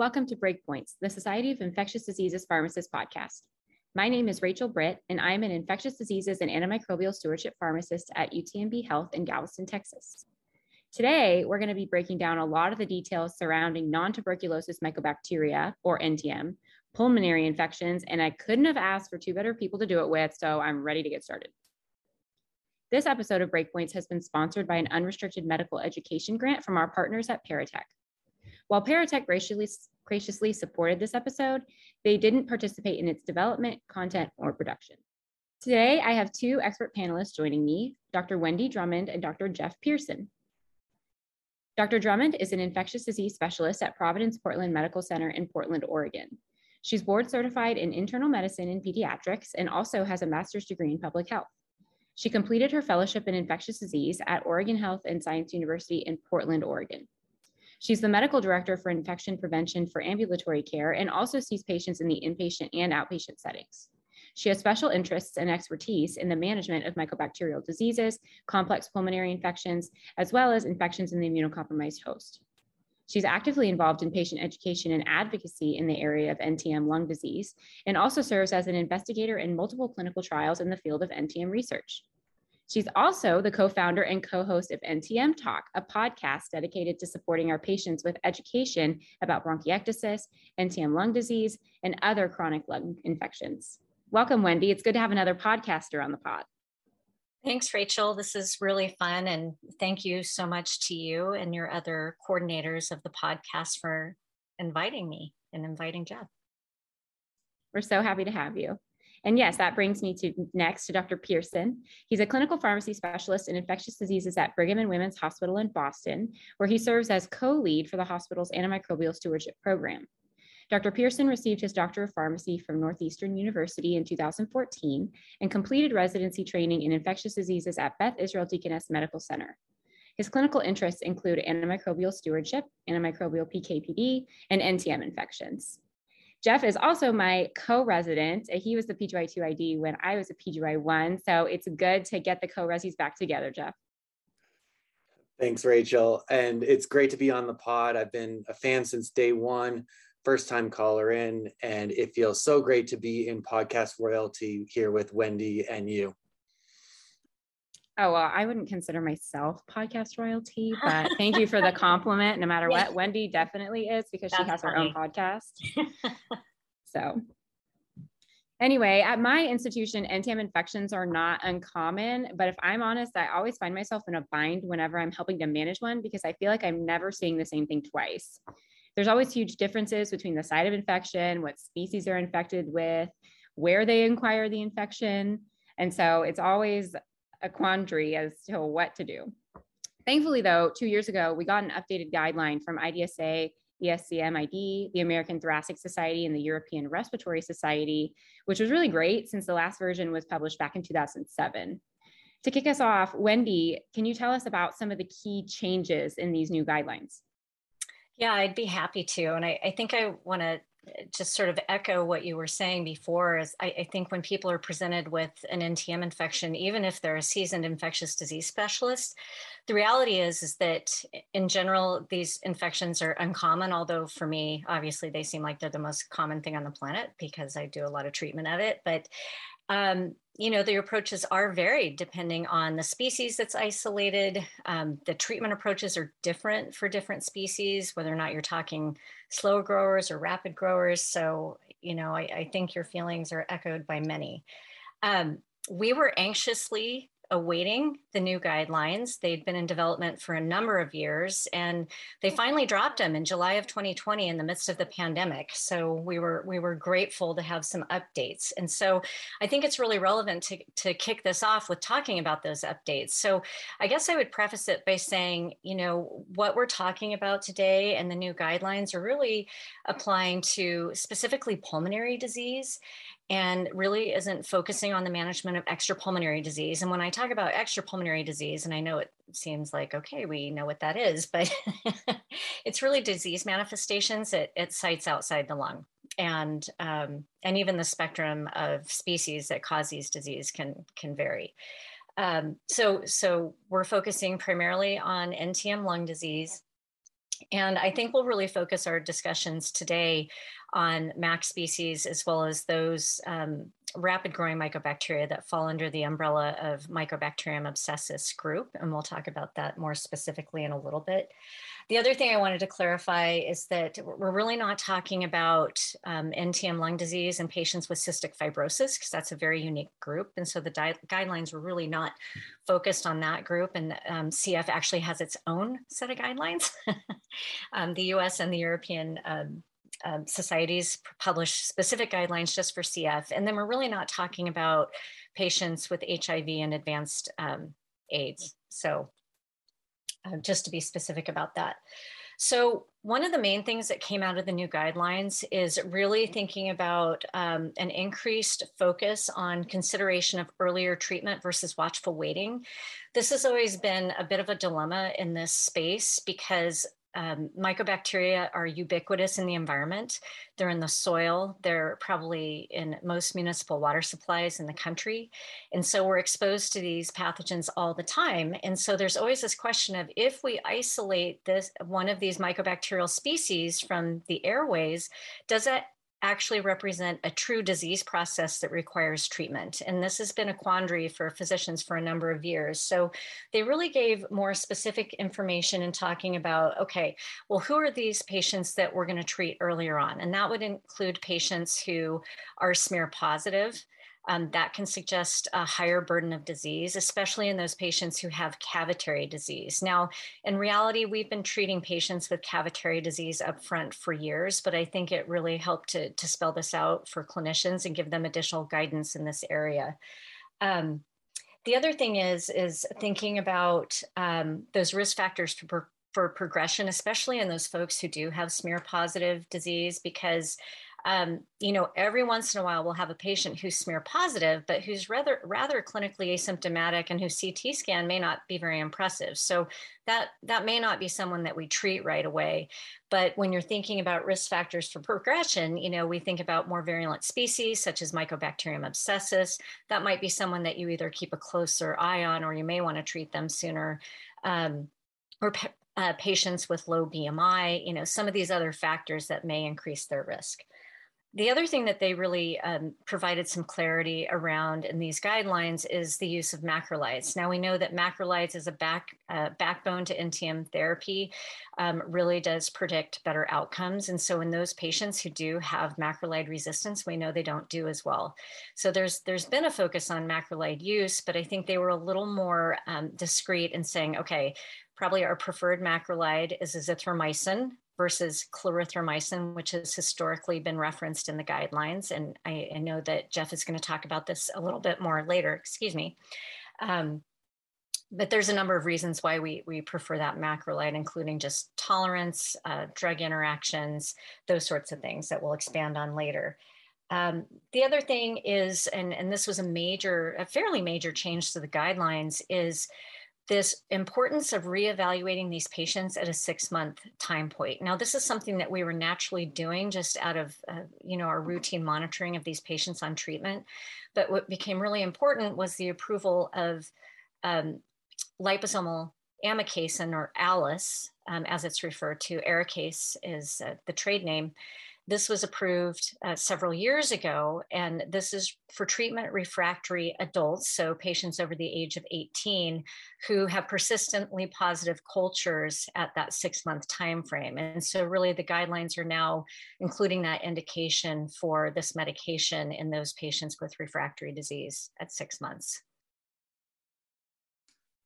welcome to Breakpoints, the Society of Infectious Diseases Pharmacists podcast. My name is Rachel Britt, and I am an infectious diseases and antimicrobial stewardship pharmacist at UTMB Health in Galveston, Texas. Today, we're going to be breaking down a lot of the details surrounding non tuberculosis mycobacteria, or NTM, pulmonary infections, and I couldn't have asked for two better people to do it with, so I'm ready to get started. This episode of Breakpoints has been sponsored by an unrestricted medical education grant from our partners at Paratek. While Paratek graciously, graciously supported this episode, they didn't participate in its development, content, or production. Today, I have two expert panelists joining me, Dr. Wendy Drummond and Dr. Jeff Pearson. Dr. Drummond is an infectious disease specialist at Providence Portland Medical Center in Portland, Oregon. She's board certified in internal medicine and pediatrics and also has a master's degree in public health. She completed her fellowship in infectious disease at Oregon Health and Science University in Portland, Oregon. She's the medical director for infection prevention for ambulatory care and also sees patients in the inpatient and outpatient settings. She has special interests and expertise in the management of mycobacterial diseases, complex pulmonary infections, as well as infections in the immunocompromised host. She's actively involved in patient education and advocacy in the area of NTM lung disease and also serves as an investigator in multiple clinical trials in the field of NTM research. She's also the co founder and co host of NTM Talk, a podcast dedicated to supporting our patients with education about bronchiectasis, NTM lung disease, and other chronic lung infections. Welcome, Wendy. It's good to have another podcaster on the pod. Thanks, Rachel. This is really fun. And thank you so much to you and your other coordinators of the podcast for inviting me and inviting Jeff. We're so happy to have you. And yes, that brings me to next to Dr. Pearson. He's a clinical pharmacy specialist in infectious diseases at Brigham and Women's Hospital in Boston, where he serves as co-lead for the hospital's antimicrobial stewardship program. Dr. Pearson received his Doctor of Pharmacy from Northeastern University in 2014 and completed residency training in infectious diseases at Beth Israel Deaconess Medical Center. His clinical interests include antimicrobial stewardship, antimicrobial PKPD, and NTM infections. Jeff is also my co-resident. Uh, he was the PGY2ID when I was a PGY1, so it's good to get the co-resis back together, Jeff. Thanks, Rachel. And it's great to be on the pod. I've been a fan since day one first time caller in, and it feels so great to be in podcast royalty here with Wendy and you. Oh, well, I wouldn't consider myself podcast royalty, but thank you for the compliment. No matter what, Wendy definitely is because That's she has funny. her own podcast. so, anyway, at my institution, NTM infections are not uncommon. But if I'm honest, I always find myself in a bind whenever I'm helping to manage one because I feel like I'm never seeing the same thing twice. There's always huge differences between the site of infection, what species are infected with, where they acquire the infection. And so it's always a quandary as to what to do. Thankfully, though, two years ago, we got an updated guideline from IDSA, ESCMID, the American Thoracic Society, and the European Respiratory Society, which was really great since the last version was published back in 2007. To kick us off, Wendy, can you tell us about some of the key changes in these new guidelines? Yeah, I'd be happy to. And I, I think I want to just sort of echo what you were saying before is I, I, think when people are presented with an NTM infection, even if they're a seasoned infectious disease specialist, the reality is is that in general these infections are uncommon. Although for me, obviously they seem like they're the most common thing on the planet because I do a lot of treatment of it. But um, you know, the approaches are varied depending on the species that's isolated. Um, the treatment approaches are different for different species, whether or not you're talking slow growers or rapid growers. So, you know, I, I think your feelings are echoed by many. Um, we were anxiously awaiting the new guidelines. They'd been in development for a number of years and they finally dropped them in July of 2020 in the midst of the pandemic. So we were we were grateful to have some updates. And so I think it's really relevant to, to kick this off with talking about those updates. So I guess I would preface it by saying, you know, what we're talking about today and the new guidelines are really applying to specifically pulmonary disease and really isn't focusing on the management of extrapulmonary disease. And when I talk about extrapulmonary disease, and I know it seems like, okay, we know what that is, but it's really disease manifestations at, at, sites outside the lung. And, um, and even the spectrum of species that cause these disease can, can vary. Um, so, so we're focusing primarily on NTM lung disease And I think we'll really focus our discussions today on MAC species as well as those um, rapid growing mycobacteria that fall under the umbrella of Mycobacterium abscessus group. And we'll talk about that more specifically in a little bit. The other thing I wanted to clarify is that we're really not talking about um, NTM lung disease in patients with cystic fibrosis, because that's a very unique group. And so the guidelines were really not focused on that group. And um, CF actually has its own set of guidelines. um, the US and the European um, um, societies publish specific guidelines just for CF. And then we're really not talking about patients with HIV and advanced um, AIDS. So uh, just to be specific about that. So one of the main things that came out of the new guidelines is really thinking about um, an increased focus on consideration of earlier treatment versus watchful waiting. This has always been a bit of a dilemma in this space because um, mycobacteria are ubiquitous in the environment. They're in the soil. They're probably in most municipal water supplies in the country. And so we're exposed to these pathogens all the time. And so there's always this question of if we isolate this one of these mycobacterial species from the airways, does that actually represent a true disease process that requires treatment. And this has been a quandary for physicians for a number of years. So they really gave more specific information in talking about okay, well, who are these patients that we're going to treat earlier on? And that would include patients who are smear positive um, that can suggest a higher burden of disease, especially in those patients who have cavitary disease. Now, in reality, we've been treating patients with cavitary disease up front for years, but I think it really helped to, to spell this out for clinicians and give them additional guidance in this area. Um, the other thing is, is thinking about um, those risk factors for, for progression, especially in those folks who do have smear positive disease, because um, you know, every once in a while we'll have a patient who's smear positive, but who's rather rather clinically asymptomatic and whose CT scan may not be very impressive. So that that may not be someone that we treat right away. But when you're thinking about risk factors for progression, you know, we think about more virulent species such as Mycobacterium abscessus. That might be someone that you either keep a closer eye on or you may want to treat them sooner. Um, or uh, patients with low BMI, you know, some of these other factors that may increase their risk. The other thing that they really um, provided some clarity around in these guidelines is the use of macrolides. Now we know that macrolides is a back uh, backbone to NTM therapy, um, really does predict better outcomes. And so in those patients who do have macrolide resistance, we know they don't do as well. So there's there's been a focus on macrolide use, but I think they were a little more um, discreet in saying, okay, probably our preferred macrolide is azithromycin versus clarithromycin, which has historically been referenced in the guidelines. And I, I know that Jeff is going to talk about this a little bit more later, excuse me. Um, but there's a number of reasons why we, we prefer that macrolide, including just tolerance, uh, drug interactions, those sorts of things that we'll expand on later. Um, the other thing is, and, and this was a major, a fairly major change to the guidelines, is this importance of reevaluating these patients at a six month time point. Now, this is something that we were naturally doing just out of, uh, you know, our routine monitoring of these patients on treatment. But what became really important was the approval of um, liposomal amikacin or ALIS, um, as it's referred to. Arikayce is uh, the trade name. This was approved uh, several years ago, and this is for treatment refractory adults, so patients over the age of 18 who have persistently positive cultures at that six month time frame. And so, really, the guidelines are now including that indication for this medication in those patients with refractory disease at six months.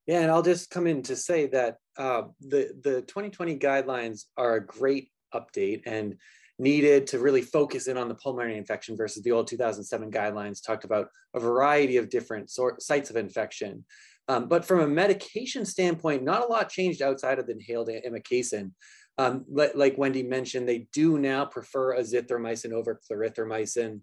Yeah, and I'll just come in to say that uh, the the 2020 guidelines are a great update, and needed to really focus in on the pulmonary infection versus the old 2007 guidelines talked about a variety of different sort, sites of infection. Um, but from a medication standpoint, not a lot changed outside of the inhaled amikacin. Um, like Wendy mentioned, they do now prefer azithromycin over clarithromycin.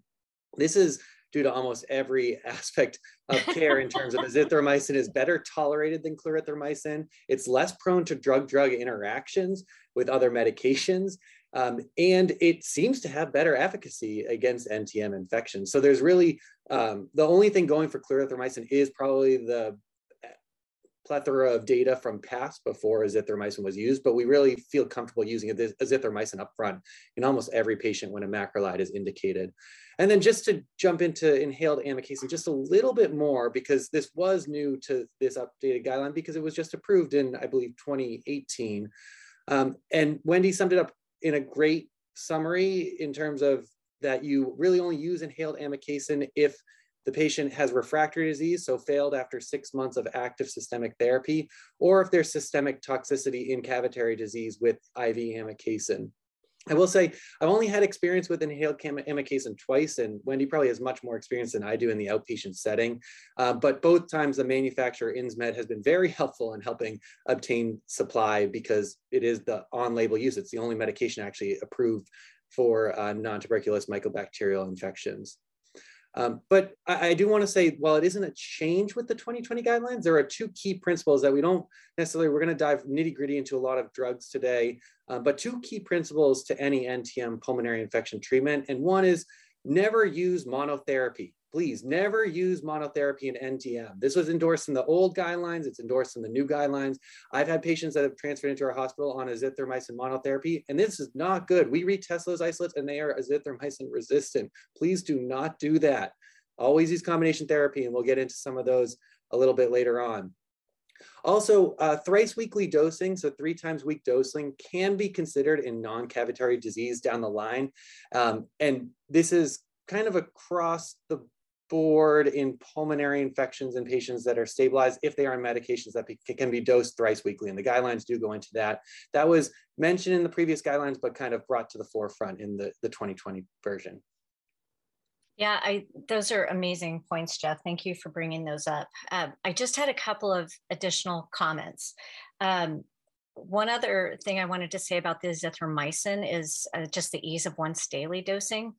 This is due to almost every aspect of care in terms of azithromycin is better tolerated than clarithromycin. It's less prone to drug-drug interactions with other medications. Um, and it seems to have better efficacy against NTM infection. So there's really um, the only thing going for clarithromycin is probably the plethora of data from past before azithromycin was used, but we really feel comfortable using azithromycin up front in almost every patient when a macrolide is indicated. And then just to jump into inhaled amikacin just a little bit more, because this was new to this updated guideline because it was just approved in, I believe, 2018. Um, and Wendy summed it up in a great summary in terms of that you really only use inhaled amikacin if the patient has refractory disease, so failed after six months of active systemic therapy, or if there's systemic toxicity in cavitary disease with IV amikacin. I will say I've only had experience with inhaled amikacin twice, and Wendy probably has much more experience than I do in the outpatient setting. Uh, but both times, the manufacturer Insmed has been very helpful in helping obtain supply because it is the on-label use. It's the only medication actually approved for uh, non-tuberculous mycobacterial infections. Um, but I, I do want to say, while it isn't a change with the 2020 guidelines, there are two key principles that we don't necessarily, we're going to dive nitty gritty into a lot of drugs today, uh, but two key principles to any NTM pulmonary infection treatment. And one is never use monotherapy. Please never use monotherapy in NTM. This was endorsed in the old guidelines. It's endorsed in the new guidelines. I've had patients that have transferred into our hospital on azithromycin monotherapy, and this is not good. We retest those isolates and they are azithromycin resistant. Please do not do that. Always use combination therapy, and we'll get into some of those a little bit later on. Also, uh, thrice weekly dosing, so three times week dosing, can be considered in non cavitary disease down the line. Um, and this is kind of across the board in pulmonary infections in patients that are stabilized if they are on medications that can be dosed thrice weekly. And the guidelines do go into that. That was mentioned in the previous guidelines, but kind of brought to the forefront in the, the 2020 version. Yeah, I those are amazing points, Jeff. Thank you for bringing those up. Um, I just had a couple of additional comments. Um, one other thing I wanted to say about the azithromycin is uh, just the ease of once daily dosing.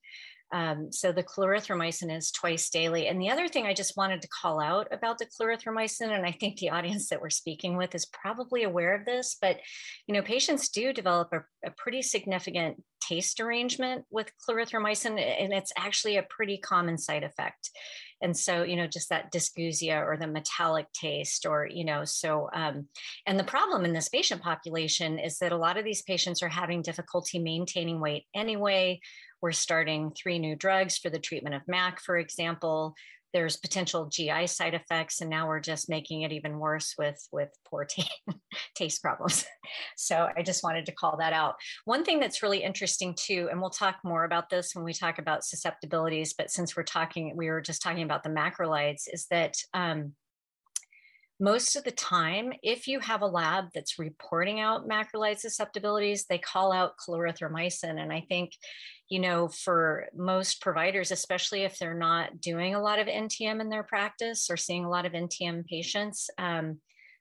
Um, so the clarithromycin is twice daily. And the other thing I just wanted to call out about the clarithromycin, and I think the audience that we're speaking with is probably aware of this, but you know, patients do develop a, a pretty significant taste arrangement with clarithromycin, and it's actually a pretty common side effect. And so, you know, just that dysgeusia or the metallic taste, or, you know, so, um, and the problem in this patient population is that a lot of these patients are having difficulty maintaining weight anyway we're starting three new drugs for the treatment of MAC, for example. There's potential GI side effects, and now we're just making it even worse with, with poor t- taste problems. So I just wanted to call that out. One thing that's really interesting too, and we'll talk more about this when we talk about susceptibilities, but since we're talking, we were just talking about the macrolides, is that um, most of the time, if you have a lab that's reporting out macrolide susceptibilities, they call out clarithromycin. And I think, you know, for most providers, especially if they're not doing a lot of NTM in their practice or seeing a lot of NTM patients, um,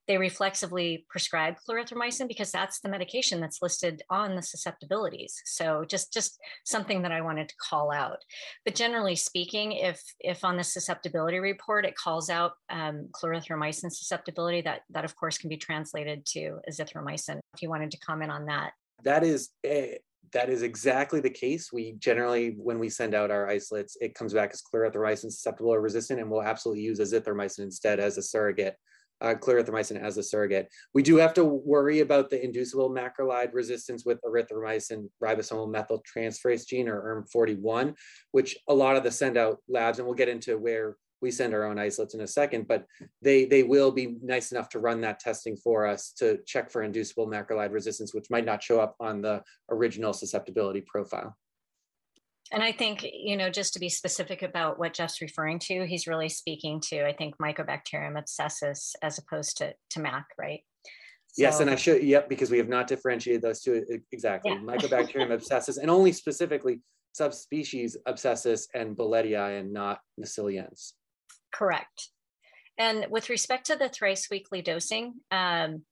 they reflexively prescribe clarithromycin because that's the medication that's listed on the susceptibilities. So just just something that I wanted to call out. But generally speaking, if if on the susceptibility report it calls out um, clarithromycin susceptibility, that that of course can be translated to azithromycin. If you wanted to comment on that, that is a that is exactly the case. We generally, when we send out our isolates, it comes back as clarithromycin susceptible or resistant, and we'll absolutely use azithromycin instead as a surrogate uh, clarithromycin as a surrogate. We do have to worry about the inducible macrolide resistance with erythromycin ribosomal methyltransferase gene or ERM41, which a lot of the send out labs, and we'll get into where we send our own isolates in a second, but they, they will be nice enough to run that testing for us to check for inducible macrolide resistance, which might not show up on the original susceptibility profile. And I think, you know, just to be specific about what Jeff's referring to, he's really speaking to, I think, Mycobacterium abscessus as opposed to, to MAC, right? So, yes, and I should, yep, because we have not differentiated those two exactly. Yeah. Mycobacterium abscessus, and only specifically subspecies abscessus and Bolletii and not massiliense. Correct. And with respect to the thrice weekly dosing, um,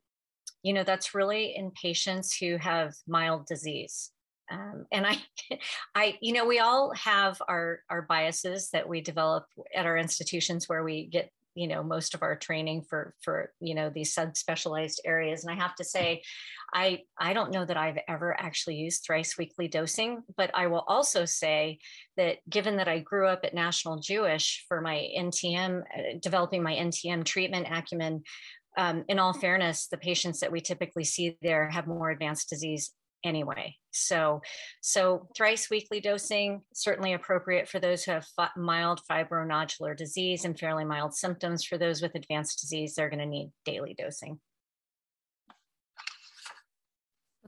you know, that's really in patients who have mild disease um, and I, I, you know, we all have our our biases that we develop at our institutions where we get you know most of our training for for you know these subspecialized areas. And i have to say i i don't know that i've ever actually used thrice weekly dosing but i will also say that given that i grew up at national jewish for my ntm uh, developing my ntm treatment acumen um, in all fairness, the patients that we typically see there have more advanced disease anyway. So, so thrice weekly dosing certainly appropriate for those who have mild fibronodular disease and fairly mild symptoms. For those with advanced disease, they're going to need daily dosing.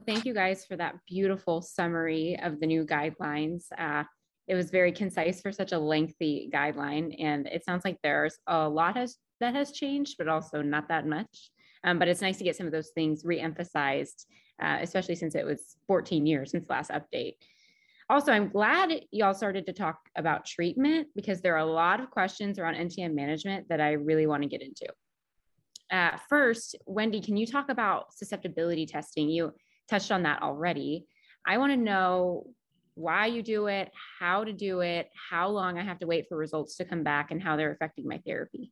Thank you guys for that beautiful summary of the new guidelines. Uh, it was very concise for such a lengthy guideline, and it sounds like there's a lot has that has changed, but also not that much. Um, but it's nice to get some of those things reemphasized, uh, especially since it was 14 years since last update. Also, I'm glad y'all started to talk about treatment because there are a lot of questions around NTM management that I really want to get into. Uh, first, Wendy, can you talk about susceptibility testing? You touched on that already. I want to know why you do it, how to do it, how long I have to wait for results to come back, and how they're affecting my therapy.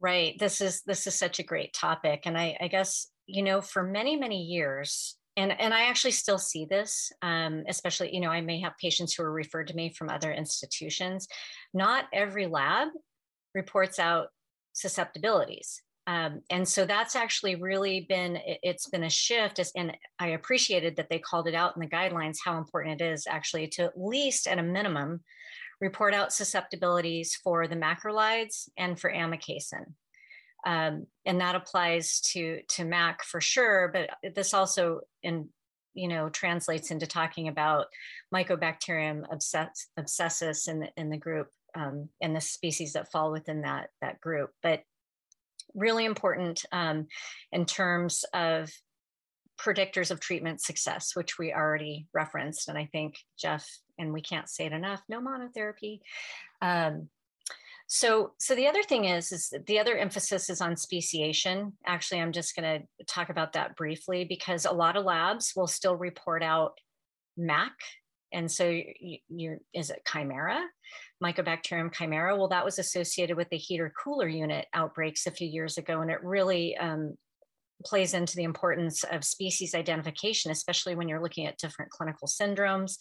Right. This is this is such a great topic, and I, I guess you know for many many years, and and I actually still see this, um, especially you know I may have patients who are referred to me from other institutions. Not every lab reports out susceptibilities um, and so that's actually really been it's been a shift and i appreciated that they called it out in the guidelines how important it is actually to at least at a minimum report out susceptibilities for the macrolides and for amikacin. Um, and that applies to to mac for sure but this also in you know translates into talking about mycobacterium abscess, abscessus in the in the group um, and the species that fall within that that group. But really important um, in terms of predictors of treatment success, which we already referenced. And I think Jeff, and we can't say it enough, no monotherapy. Um, so, so the other thing is, is the other emphasis is on speciation. Actually, I'm just going to talk about that briefly because a lot of labs will still report out MAC. And so you, you is it Chimaera? Mycobacterium chimaera. Well, that was associated with the heater cooler unit outbreaks a few years ago, and it really um, plays into the importance of species identification, especially when you're looking at different clinical syndromes.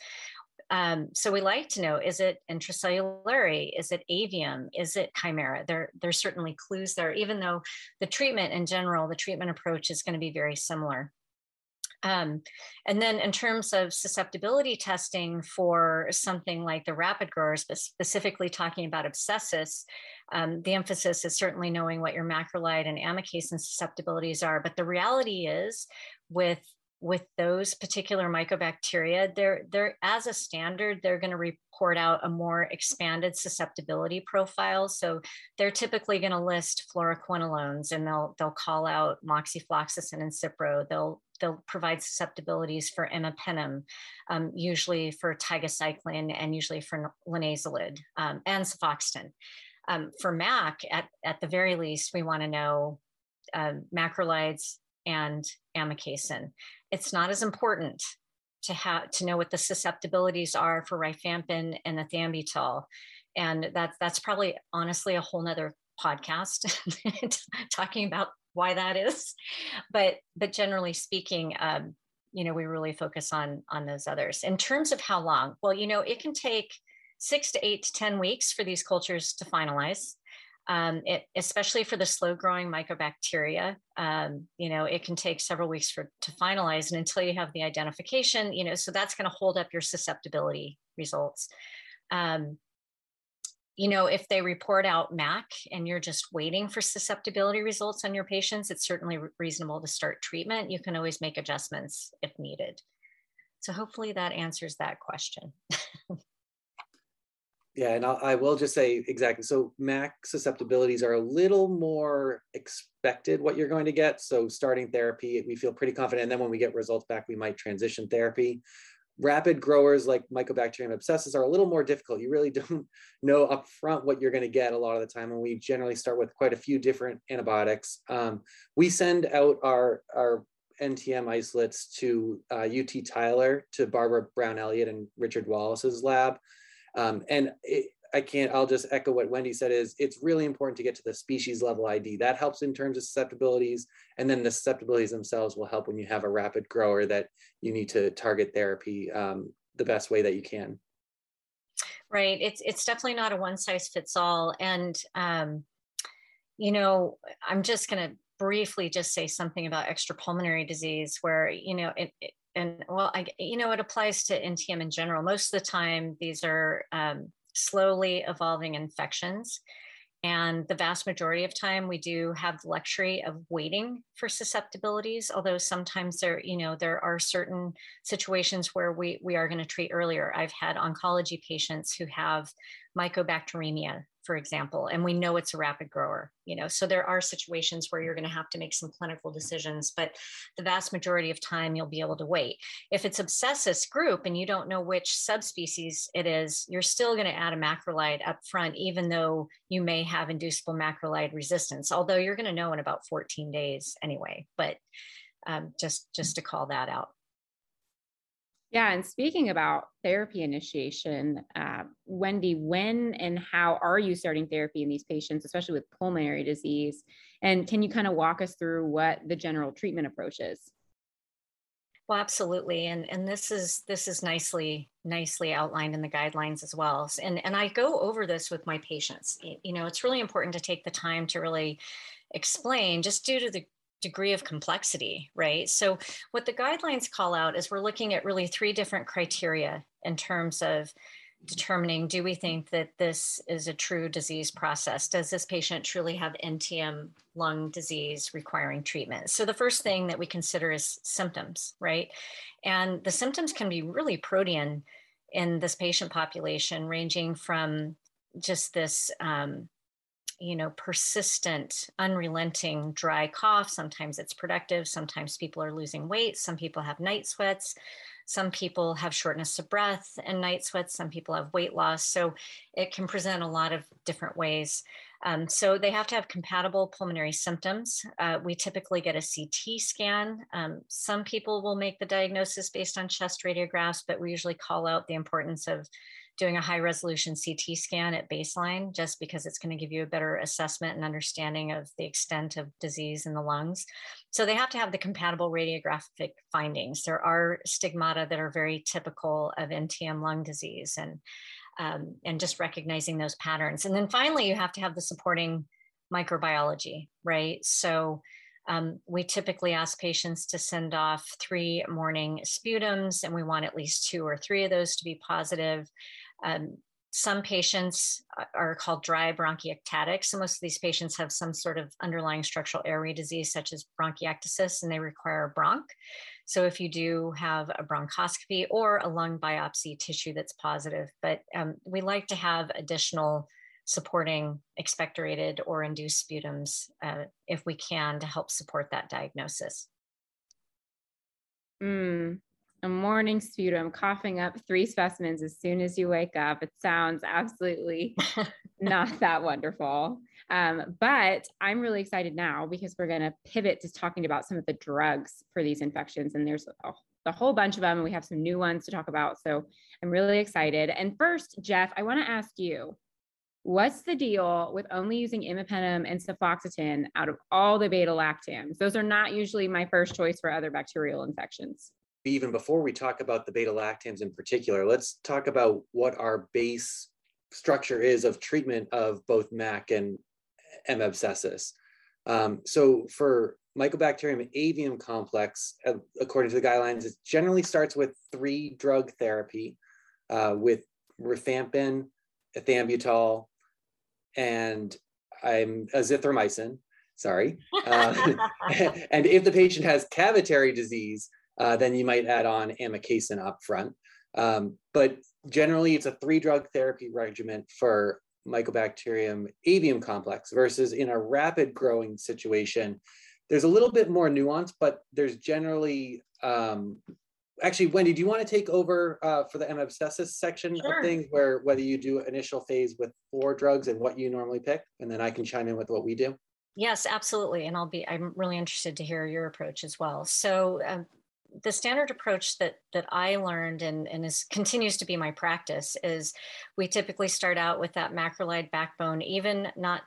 Um, so we like to know, is it intracellulare? Is it avium? Is it chimaera? There, there's certainly clues there, even though the treatment in general, the treatment approach is going to be very similar. Um, and then in terms of susceptibility testing for something like the rapid growers, but specifically talking about abscessus, um, the emphasis is certainly knowing what your macrolide and amikacin susceptibilities are. But the reality is with with those particular mycobacteria, they're they're as a standard, they're going to report out a more expanded susceptibility profile. So they're typically going to list fluoroquinolones and they'll they'll call out moxifloxacin and cipro. They'll they'll provide susceptibilities for imipenem, um, usually for tigecycline and usually for linezolid um, and cefoxitin. Um, for MAC, at, at the very least, we want to know um, macrolides and amikacin. It's not as important to have to know what the susceptibilities are for rifampin and ethambutol, and that's that's probably honestly a whole nother podcast talking about why that is. But but generally speaking um, you know we really focus on on those others. In terms of how long well you know it can take six to eight to ten weeks for these cultures to finalize um, it, especially for the slow growing mycobacteria um, you know it can take several weeks for to finalize and until you have the identification you know so that's going to hold up your susceptibility results um, you know, if they report out MAC and you're just waiting for susceptibility results on your patients, it's certainly reasonable to start treatment. You can always make adjustments if needed. So hopefully that answers that question. yeah, and I'll, I will just say exactly. So MAC susceptibilities are a little more expected what you're going to get. So starting therapy, we feel pretty confident. And then when we get results back, we might transition therapy rapid growers like Mycobacterium abscessus are a little more difficult. You really don't know upfront what you're going to get a lot of the time, and we generally start with quite a few different antibiotics. Um, we send out our our NTM isolates to uh, UT Tyler, to Barbara Brown Elliott and Richard Wallace's lab, um, and it, I can't, I'll just echo what Wendy said is it's really important to get to the species level ID. That helps in terms of susceptibilities. And then the susceptibilities themselves will help when you have a rapid grower that you need to target therapy um, the best way that you can. Right. It's, it's definitely not a one size fits all. And, um, you know, I'm just going to briefly just say something about extrapulmonary disease where, you know, it, it and well, I, you know, it applies to NTM in general. Most of the time, these are um, slowly evolving infections. And the vast majority of time, we do have the luxury of waiting for susceptibilities. Although sometimes there, you know, there are certain situations where we we are going to treat earlier. I've had oncology patients who have mycobacteremia for example, and we know it's a rapid grower, you know, so there are situations where you're going to have to make some clinical decisions, but the vast majority of time you'll be able to wait. If it's abscessus group and you don't know which subspecies it is, you're still going to add a macrolide up front, even though you may have inducible macrolide resistance, although you're going to know in about 14 days anyway, but um, just, just to call that out. Yeah, and speaking about therapy initiation, uh, Wendy, when and how are you starting therapy in these patients, especially with pulmonary disease? And can you kind of walk us through what the general treatment approach is? Well, absolutely, and and this is this is nicely nicely outlined in the guidelines as well. And and I go over this with my patients. You know, it's really important to take the time to really explain, just due to the degree of complexity, right? So, what the guidelines call out is we're looking at really three different criteria in terms of determining do we think that this is a true disease process? Does this patient truly have NTM lung disease requiring treatment? So, the first thing that we consider is symptoms, right? And the symptoms can be really protean in this patient population, ranging from just this um, you know persistent unrelenting dry cough. Sometimes it's productive. Sometimes people are losing weight. Some people have night sweats. Some people have shortness of breath and night sweats. Some people have weight loss. So it can present a lot of different ways. Um, so they have to have compatible pulmonary symptoms. Uh, we typically get a CT scan. Um, some people will make the diagnosis based on chest radiographs, but we usually call out the importance of doing a high resolution CT scan at baseline, just because it's going to give you a better assessment and understanding of the extent of disease in the lungs. So they have to have the compatible radiographic findings. There are stigmata that are very typical of NTM lung disease and, um, and just recognizing those patterns. And then finally, you have to have the supporting microbiology, right? So um, we typically ask patients to send off three morning sputums, and we want at least two or three of those to be positive. Um, some patients are called dry bronchiectatic. So most of these patients have some sort of underlying structural airway disease, such as bronchiectasis, and they require a bronch. So if you do have a bronchoscopy or a lung biopsy tissue that's positive, but um, we like to have additional supporting expectorated or induced sputums uh, if we can to help support that diagnosis. Mm, a morning sputum, coughing up three specimens as soon as you wake up. It sounds absolutely not that wonderful. Um, but I'm really excited now because we're going to pivot to talking about some of the drugs for these infections. And there's a, a whole bunch of them, and we have some new ones to talk about. So I'm really excited. And first, Jeff, I want to ask you what's the deal with only using imipenem and cefoxitin out of all the beta lactams? Those are not usually my first choice for other bacterial infections even before we talk about the beta lactams in particular, let's talk about what our base structure is of treatment of both MAC and M. abscessus. Um, so for Mycobacterium avium complex, uh, according to the guidelines, it generally starts with three drug therapy uh, with rifampin, ethambutol, and I'm azithromycin. Sorry. Uh, and if the patient has cavitary disease, uh, then you might add on amikacin up front. Um, but generally, it's a three drug therapy regimen for Mycobacterium avium complex versus in a rapid growing situation. There's a little bit more nuance, but there's generally um, actually, Wendy, do you want to take over uh, for the M. abscessus section sure. of things, where whether you do initial phase with four drugs and what you normally pick, and then I can chime in with what we do. Yes, absolutely, and I'll be. I'm really interested to hear your approach as well. So, um, the standard approach that that I learned and, and is continues to be my practice is we typically start out with that macrolide backbone, even not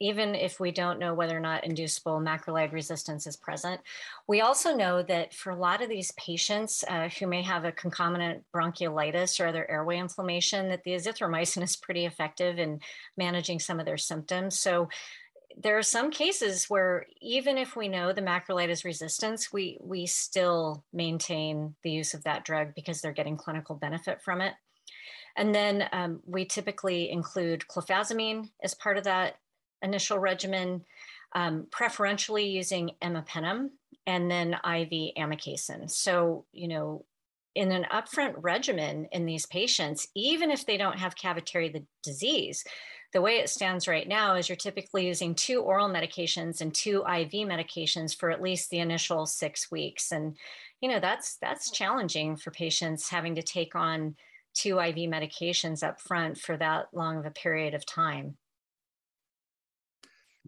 even if we don't know whether or not inducible macrolide resistance is present. We also know that for a lot of these patients uh, who may have a concomitant bronchiolitis or other airway inflammation, that the azithromycin is pretty effective in managing some of their symptoms. So there are some cases where even if we know the macrolides resistance, we we still maintain the use of that drug because they're getting clinical benefit from it. And then um, we typically include clofazimine as part of that initial regimen, um, preferentially using imipenem and then IV amikacin. So, you know, in an upfront regimen in these patients, even if they don't have cavitary disease, the way it stands right now is you're typically using two oral medications and two IV medications for at least the initial six weeks. And, you know, that's that's challenging for patients having to take on two IV medications up front for that long of a period of time.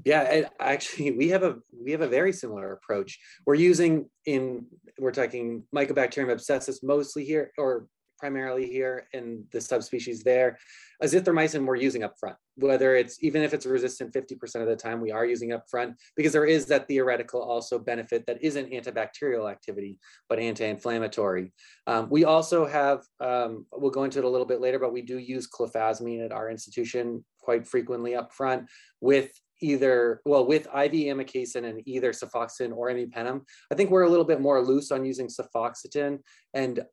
Yeah, actually, we have a we have a very similar approach. We're using in we're talking Mycobacterium abscessus mostly here, or primarily here in the subspecies there. Azithromycin we're using up front, whether it's even if it's resistant 50% of the time, we are using up front because there is that theoretical also benefit that isn't antibacterial activity, but anti-inflammatory. Um, we also have, um, we'll go into it a little bit later, but we do use clofazimine at our institution quite frequently up front with either well with IV amikacin and either cefoxitin or imipenem. I think we're a little bit more loose on using cefoxitin and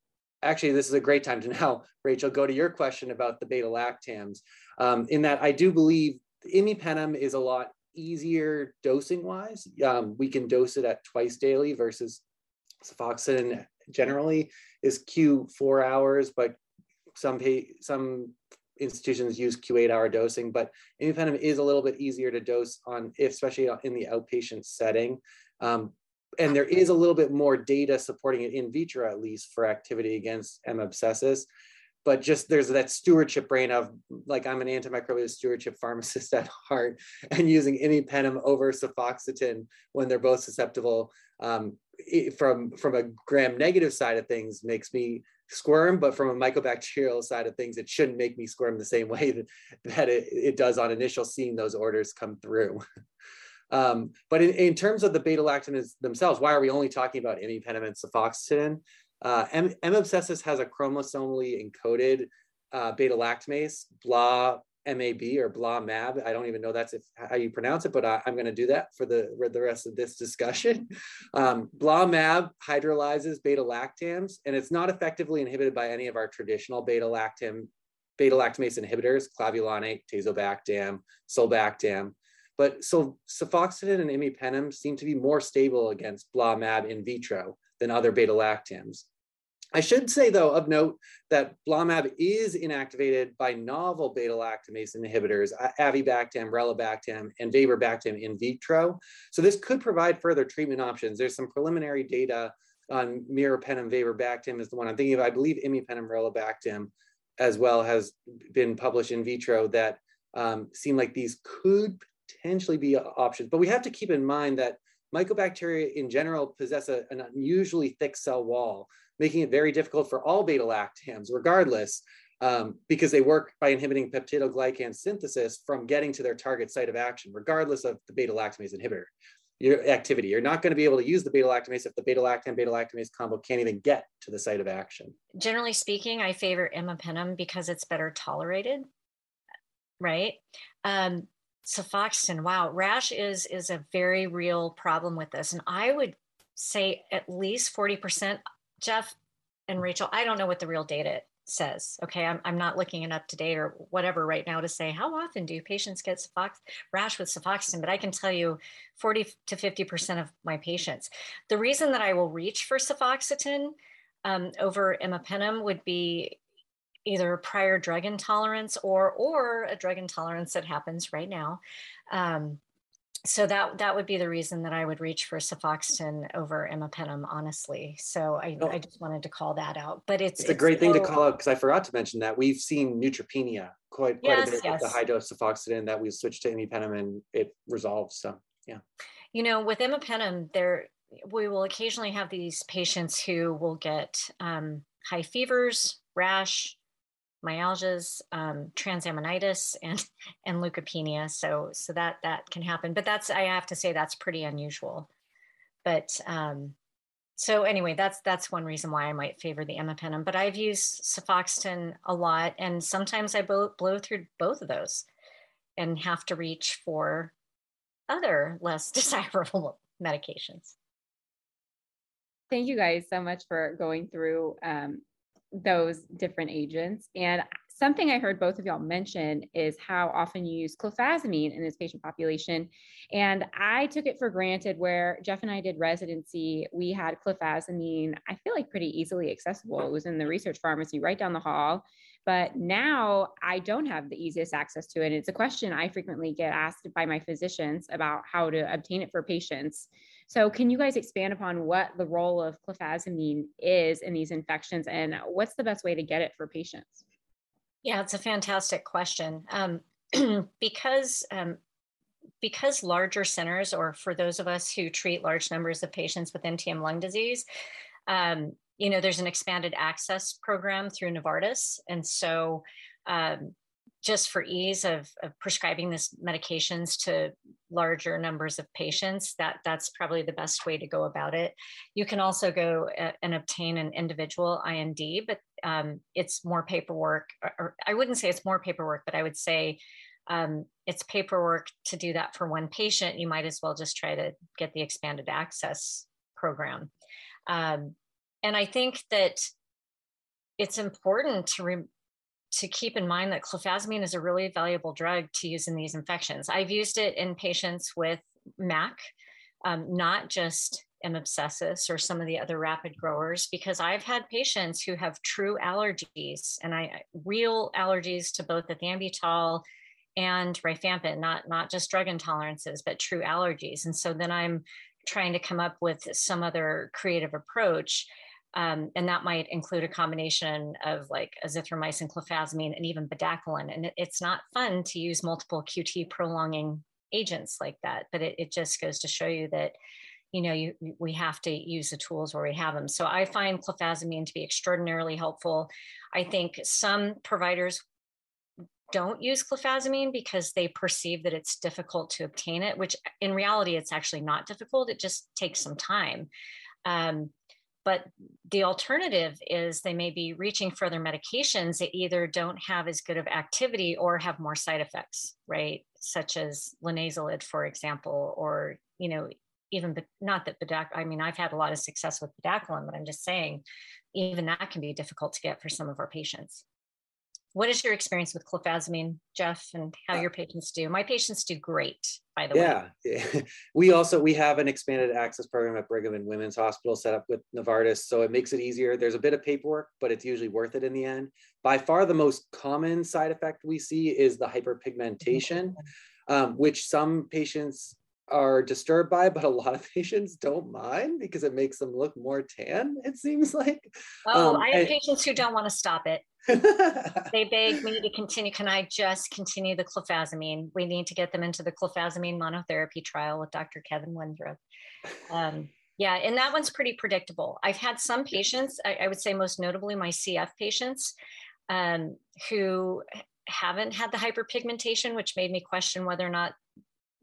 actually, this is a great time to now, Rachel, go to your question about the beta lactams. Um, in that, I do believe imipenem is a lot easier dosing wise. Um, we can dose it at twice daily versus cefoxitin generally is Q four hours, but some pay, some institutions use Q8 hour dosing, but imipenem is a little bit easier to dose on, especially in the outpatient setting. Um, and there is a little bit more data supporting it in vitro, at least for activity against M. abscessus. But just there's that stewardship brain of like I'm an antimicrobial stewardship pharmacist at heart, and using any imipenem over cefoxitin when they're both susceptible um, from from a gram negative side of things makes me squirm, but from a mycobacterial side of things, it shouldn't make me squirm the same way that, that it, it does on initial seeing those orders come through. Um, but in, in, terms of the beta lactams themselves, why are we only talking about imipenem and cefoxitin? Uh, M. M. abscessus has a chromosomally encoded uh, beta lactamase, BLA MAB or BLA MAB. I don't even know that's if, how you pronounce it, but I, am going to do that for the, for the rest of this discussion. Um, BLA MAB hydrolyzes beta lactams, and it's not effectively inhibited by any of our traditional beta lactam beta lactamase inhibitors, clavulanate, tazobactam, sulbactam. But so cefoxitin and imipenem seem to be more stable against BLA-MAB in vitro than other beta-lactams. I should say, though, of note that BLA-MAB is inactivated by novel beta-lactamase inhibitors, avibactam, relebactam, and vaborbactam in vitro. So this could provide further treatment options. There's some preliminary data on meropenem, vaborbactam is the one I'm thinking of. I believe imipenem, relebactam as well has been published in vitro that um, seem like these could potentially be options. But we have to keep in mind that mycobacteria in general possess a, an unusually thick cell wall, making it very difficult for all beta lactams, regardless, um, because they work by inhibiting peptidoglycan synthesis from getting to their target site of action, regardless of the beta lactamase inhibitor your activity. You're not going to be able to use the beta lactamase if the beta lactam beta lactamase combo can't even get to the site of action. Generally speaking, I favor imipenem because it's better tolerated, right? Um, cefoxitin wow rash is is a very real problem with this. And i would say at least 40% jeff and rachel i don't know what the real data says okay? I'm, I'm not looking it UpToDate or whatever right now to say how often do patients get cefox, rash with cefoxitin but i can tell you 40 to 50% of my patients. The reason that i will reach for cefoxitin um, over imipenem would be either prior drug intolerance or or a drug intolerance that happens right now. Um, so that that would be the reason that I would reach for cefoxitin over imipenem, honestly. So I, oh. I just wanted to call that out. But it's it's a great thing to call out because I forgot to mention that we've seen neutropenia quite quite yes, a bit yes. with the high dose cefoxitin that we switched to imipenem and it resolves. So yeah. You know, with imipenem, there we will occasionally have these patients who will get um, high fevers, rash, myalgias, um, transaminitis, and and leukopenia. So so that that can happen, but that's I have to say that's pretty unusual. But um, so anyway, that's that's one reason why I might favor the imipenem. But I've used cefoxitin a lot, and sometimes I blow, blow through both of those, and have to reach for other less desirable medications. Thank you guys so much for going through um, those different agents. And something I heard both of y'all mention is how often you use clofazimine in this patient population. And I took it for granted where Jeff and I did residency, we had clofazimine, I feel like pretty easily accessible. It was in the research pharmacy right down the hall. But now I don't have the easiest access to it. And it's a question I frequently get asked by my physicians about how to obtain it for patients. So, can you guys expand upon what the role of clofazimine is in these infections and what's the best way to get it for patients? Yeah, it's a fantastic question. Um, because um, because larger centers, or for those of us who treat large numbers of patients with NTM lung disease, um, you know, there's an expanded access program through Novartis, and so um, just for ease of, of, prescribing this medications to larger numbers of patients that that's probably the best way to go about it. You can also go and obtain an individual IND but um, it's more paperwork or, or, i wouldn't say it's more paperwork but i would say um, it's paperwork to do that for one patient. You might as well just try to get the expanded access program. Um, and i think that it's important to re- to keep in mind that clofazimine is a really valuable drug to use in these infections. I've used it in patients with MAC, um, not just M. abscessus or some of the other rapid growers, because I've had patients who have true allergies and I real allergies to both the ethambutol and rifampin, not not just drug intolerances, but true allergies. And so then I'm trying to come up with some other creative approach um, and that might include a combination of like azithromycin, clofazimine, and even bedaquiline. And it, it's not fun to use multiple QT prolonging agents like that, but it, it just goes to show you that you know you, we have to use the tools where we have them so i find clofazimine to be extraordinarily helpful. I think some providers don't use clofazimine because they perceive that it's difficult to obtain it which in reality it's actually not difficult. It just takes some time. Um, but the alternative is they may be reaching for other medications that either don't have as good of activity or have more side effects, right? Such as linezolid, for example, or, you know, even but not that bedac, I mean, I've had a lot of success with bedaquiline, but I'm just saying, even that can be difficult to get for some of our patients what is your experience with clofazimine, Jeff, and how uh, your patients do? My patients do great, by the yeah. way. Yeah, we also we have an expanded access program at Brigham and Women's Hospital set up with Novartis, so it makes it easier. There's a bit of paperwork, but it's usually worth it in the end. By far, the most common side effect we see is the hyperpigmentation, um, which some patients are disturbed by, but a lot of patients don't mind because it makes them look more tan, it seems like. Oh, um, I have and, patients who don't want to stop it. they beg me to continue. Can I just continue the clofazimine? We need to get them into the clofazimine monotherapy trial with Dr. Kevin Winthrop. Um, yeah, and that one's pretty predictable. I've had some patients, I, I would say most notably my CF patients, um, who haven't had the hyperpigmentation, which made me question whether or not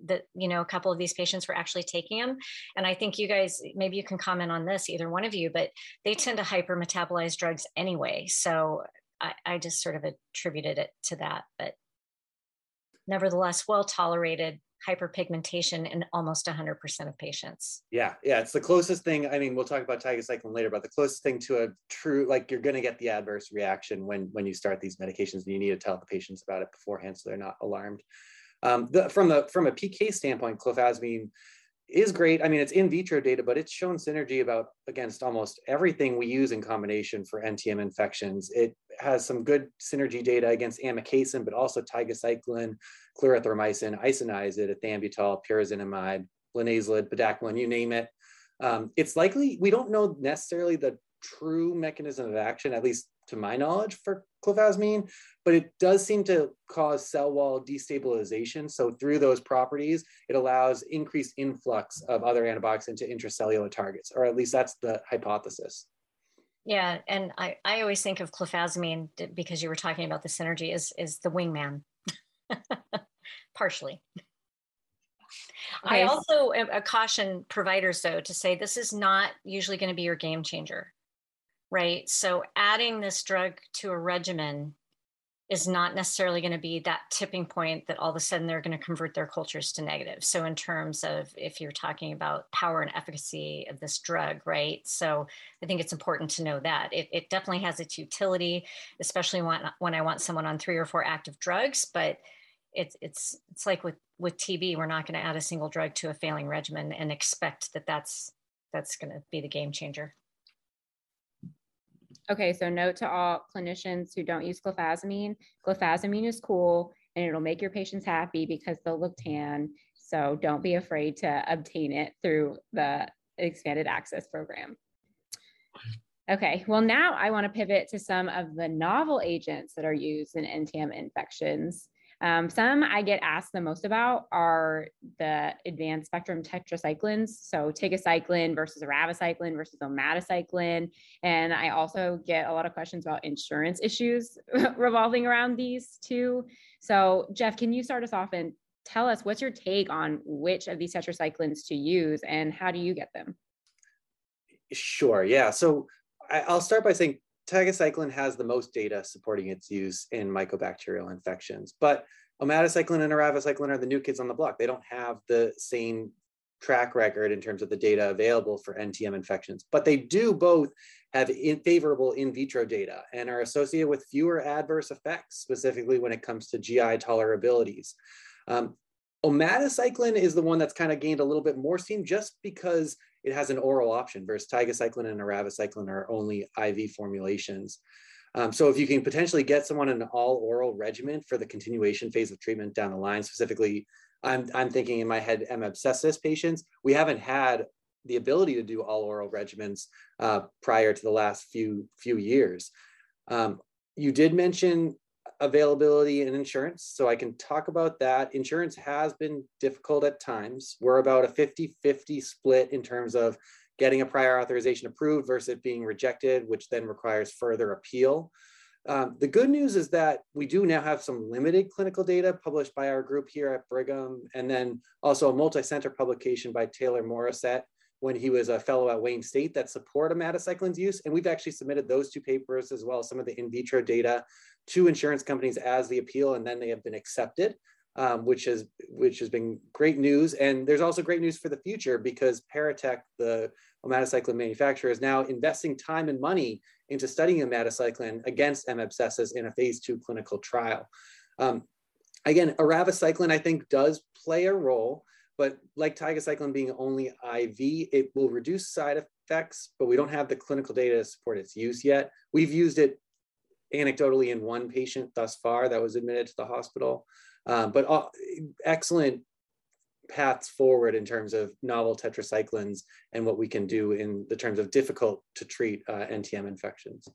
that you know a couple of these patients were actually taking them and i think you guys maybe you can comment on this either one of you but they tend to hypermetabolize drugs anyway so I, I just sort of attributed it to that but nevertheless well tolerated hyperpigmentation in almost 100% of patients. Yeah, yeah, it's the closest thing. I mean, we'll talk about tigecycline later, but the closest thing to a true, like you're going to get the adverse reaction when when you start these medications, and you need to tell the patients about it beforehand so they're not alarmed. Um, the, from the from a PK standpoint, clofazimine is great. I mean, it's in vitro data, but it's shown synergy about against almost everything we use in combination for NTM infections. It has some good synergy data against amikacin, but also tigecycline, clarithromycin, isoniazid, ethambutol, pyrazinamide, linezolid, bedaquiline, you name it. Um, it's likely we don't know necessarily the true mechanism of action, at least to my knowledge, for clofazimine, but it does seem to cause cell wall destabilization. So through those properties, it allows increased influx of other antibiotics into intracellular targets, or at least that's the hypothesis. Yeah, and I, I always think of clofazimine because you were talking about the synergy is is the wingman, partially. Okay. I also a caution providers though to say this is not usually going to be your game changer right? So adding this drug to a regimen is not necessarily going to be that tipping point that all of a sudden they're going to convert their cultures to negative. So, in terms of if you're talking about power and efficacy of this drug, right? So, I think it's important to know that it, it definitely has its utility, especially when, when I want someone on three or four active drugs. But it's it's it's like with with TB, we're not going to add a single drug to a failing regimen and expect that that's that's going to be the game changer. Okay, so note to all clinicians who don't use clofazimine, clofazimine is cool and it'll make your patients happy because they'll look tan. So don't be afraid to obtain it through the expanded access program. Okay, well, now I want to pivot to some of the novel agents that are used in NTM infections. Um, some I get asked the most about are the advanced spectrum tetracyclines, so tigecycline versus eravacycline versus omadacycline. And I also get a lot of questions about insurance issues revolving around these two. So, Jeff, can you start us off and tell us what's your take on which of these tetracyclines to use and how do you get them? Sure. Yeah. So I'll start by saying tigecycline has the most data supporting its use in mycobacterial infections, but omadacycline and eravacycline are the new kids on the block. They don't have the same track record in terms of the data available for NTM infections, but they do both have in favorable in vitro data and are associated with fewer adverse effects, specifically when it comes to GI tolerabilities. Um, omadacycline is the one that's kind of gained a little bit more steam just because it has an oral option versus tigecycline and eravacycline are only IV formulations. Um, so if you can potentially get someone an all oral regimen for the continuation phase of treatment down the line, specifically, I'm, I'm thinking in my head, M. abscessus patients, we haven't had the ability to do all oral regimens uh, prior to the last few, few years. Um, you did mention availability and insurance. So I can talk about that. Insurance has been difficult at times. We're about a 50 50 split in terms of getting a prior authorization approved versus it being rejected, which then requires further appeal. Um, the good news is that we do now have some limited clinical data published by our group here at Brigham, and then also a multi-center publication by Taylor Morrisette when he was a fellow at Wayne State that support omadacycline's use. And we've actually submitted those two papers as well as some of the in vitro data to insurance companies as the appeal, and then they have been accepted, um, which has which has been great news. And there's also great news for the future because Paratek, the omadacycline manufacturer, is now investing time and money into studying omadacycline against M. abscessus in a phase two clinical trial. Um, again, eravacycline, I think, does play a role, but like tigecycline being only IV, it will reduce side effects, but we don't have the clinical data to support its use yet. We've used it anecdotally in one patient thus far that was admitted to the hospital. Um, but uh, excellent paths forward in terms of novel tetracyclines and what we can do in the terms of difficult to treat uh, NTM infections.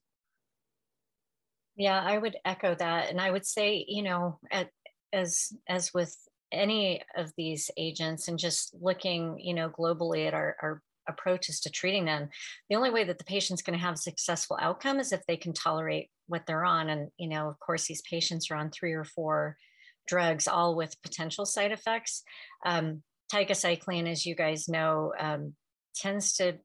Yeah, I would echo that, and I would say, you know, at, as as with any of these agents, and just looking, you know, globally at our, our approaches to treating them the only way that the patient's going to have a successful outcome is if they can tolerate what they're on. And you know of course these patients are on three or four drugs all with potential side effects. Um, tigecycline as you guys know um, tends to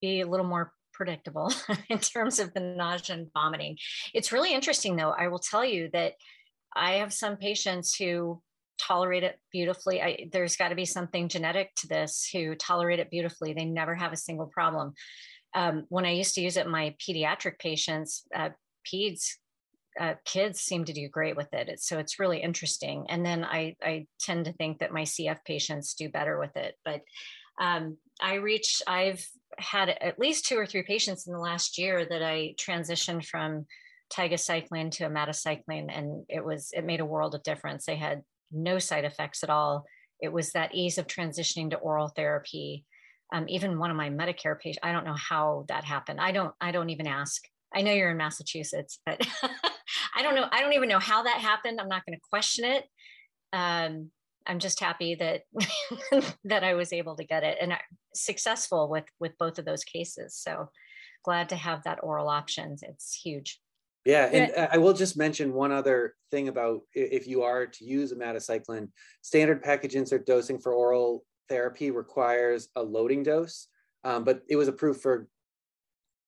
be a little more predictable in terms of the nausea and vomiting. It's really interesting though. I will tell you that i have some patients who tolerate it beautifully. I, there's got to be something genetic to this who tolerate it beautifully. They never have a single problem. Um, when I used to use it my pediatric patients, uh, peds uh, kids seem to do great with it. It's, so it's really interesting. And then I, I tend to think that my CF patients do better with it. But um, I reach, I've had at least two or three patients in the last year that I transitioned from tigecycline to omadacycline, and it was it made a world of difference. They had no side effects at all. It was that ease of transitioning to oral therapy. Um, even one of my Medicare patients, I don't know how that happened. I don't, I don't even ask. I know you're in Massachusetts, but I don't know. I don't even know how that happened. I'm not going to question it. Um, I'm just happy that that I was able to get it and successful with with both of those cases. So glad to have that oral options. It's huge. Yeah, and I will just mention one other thing about if you are to use omadacycline, standard package insert dosing for oral therapy requires a loading dose, um, but it was approved for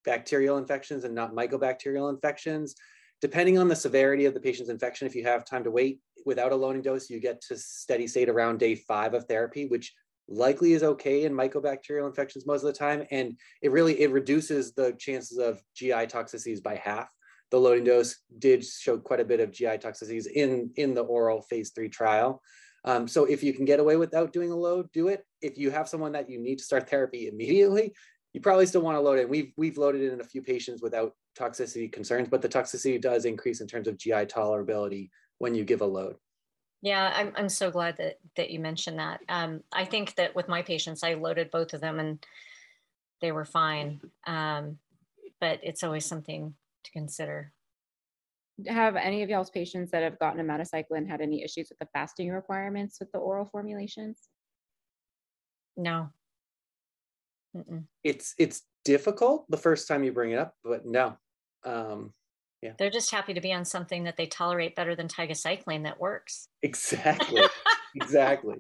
bacterial infections and not mycobacterial infections. depending on the severity of the patient's infection, if you have time to wait without a loading dose, you get to steady state around day five of therapy, which likely is okay in mycobacterial infections most of the time. And it really, it reduces the chances of GI toxicities by half. The loading dose did show quite a bit of GI toxicities in, in the oral phase three trial. Um, so if you can get away without doing a load, do it. If you have someone that you need to start therapy immediately, you probably still want to load it. We've we've loaded in a few patients without toxicity concerns, but the toxicity does increase in terms of GI tolerability when you give a load. Yeah, I'm I'm so glad that that you mentioned that. Um, I think that with my patients, I loaded both of them and they were fine. Um, but it's always something to consider have any of y'all's patients that have gotten omadacycline had any issues with the fasting requirements with the oral formulations? No. Mm-mm. It's it's difficult the first time you bring it up, but no. Um, yeah. They're just happy to be on something that they tolerate better than tigecycline that works. Exactly. exactly.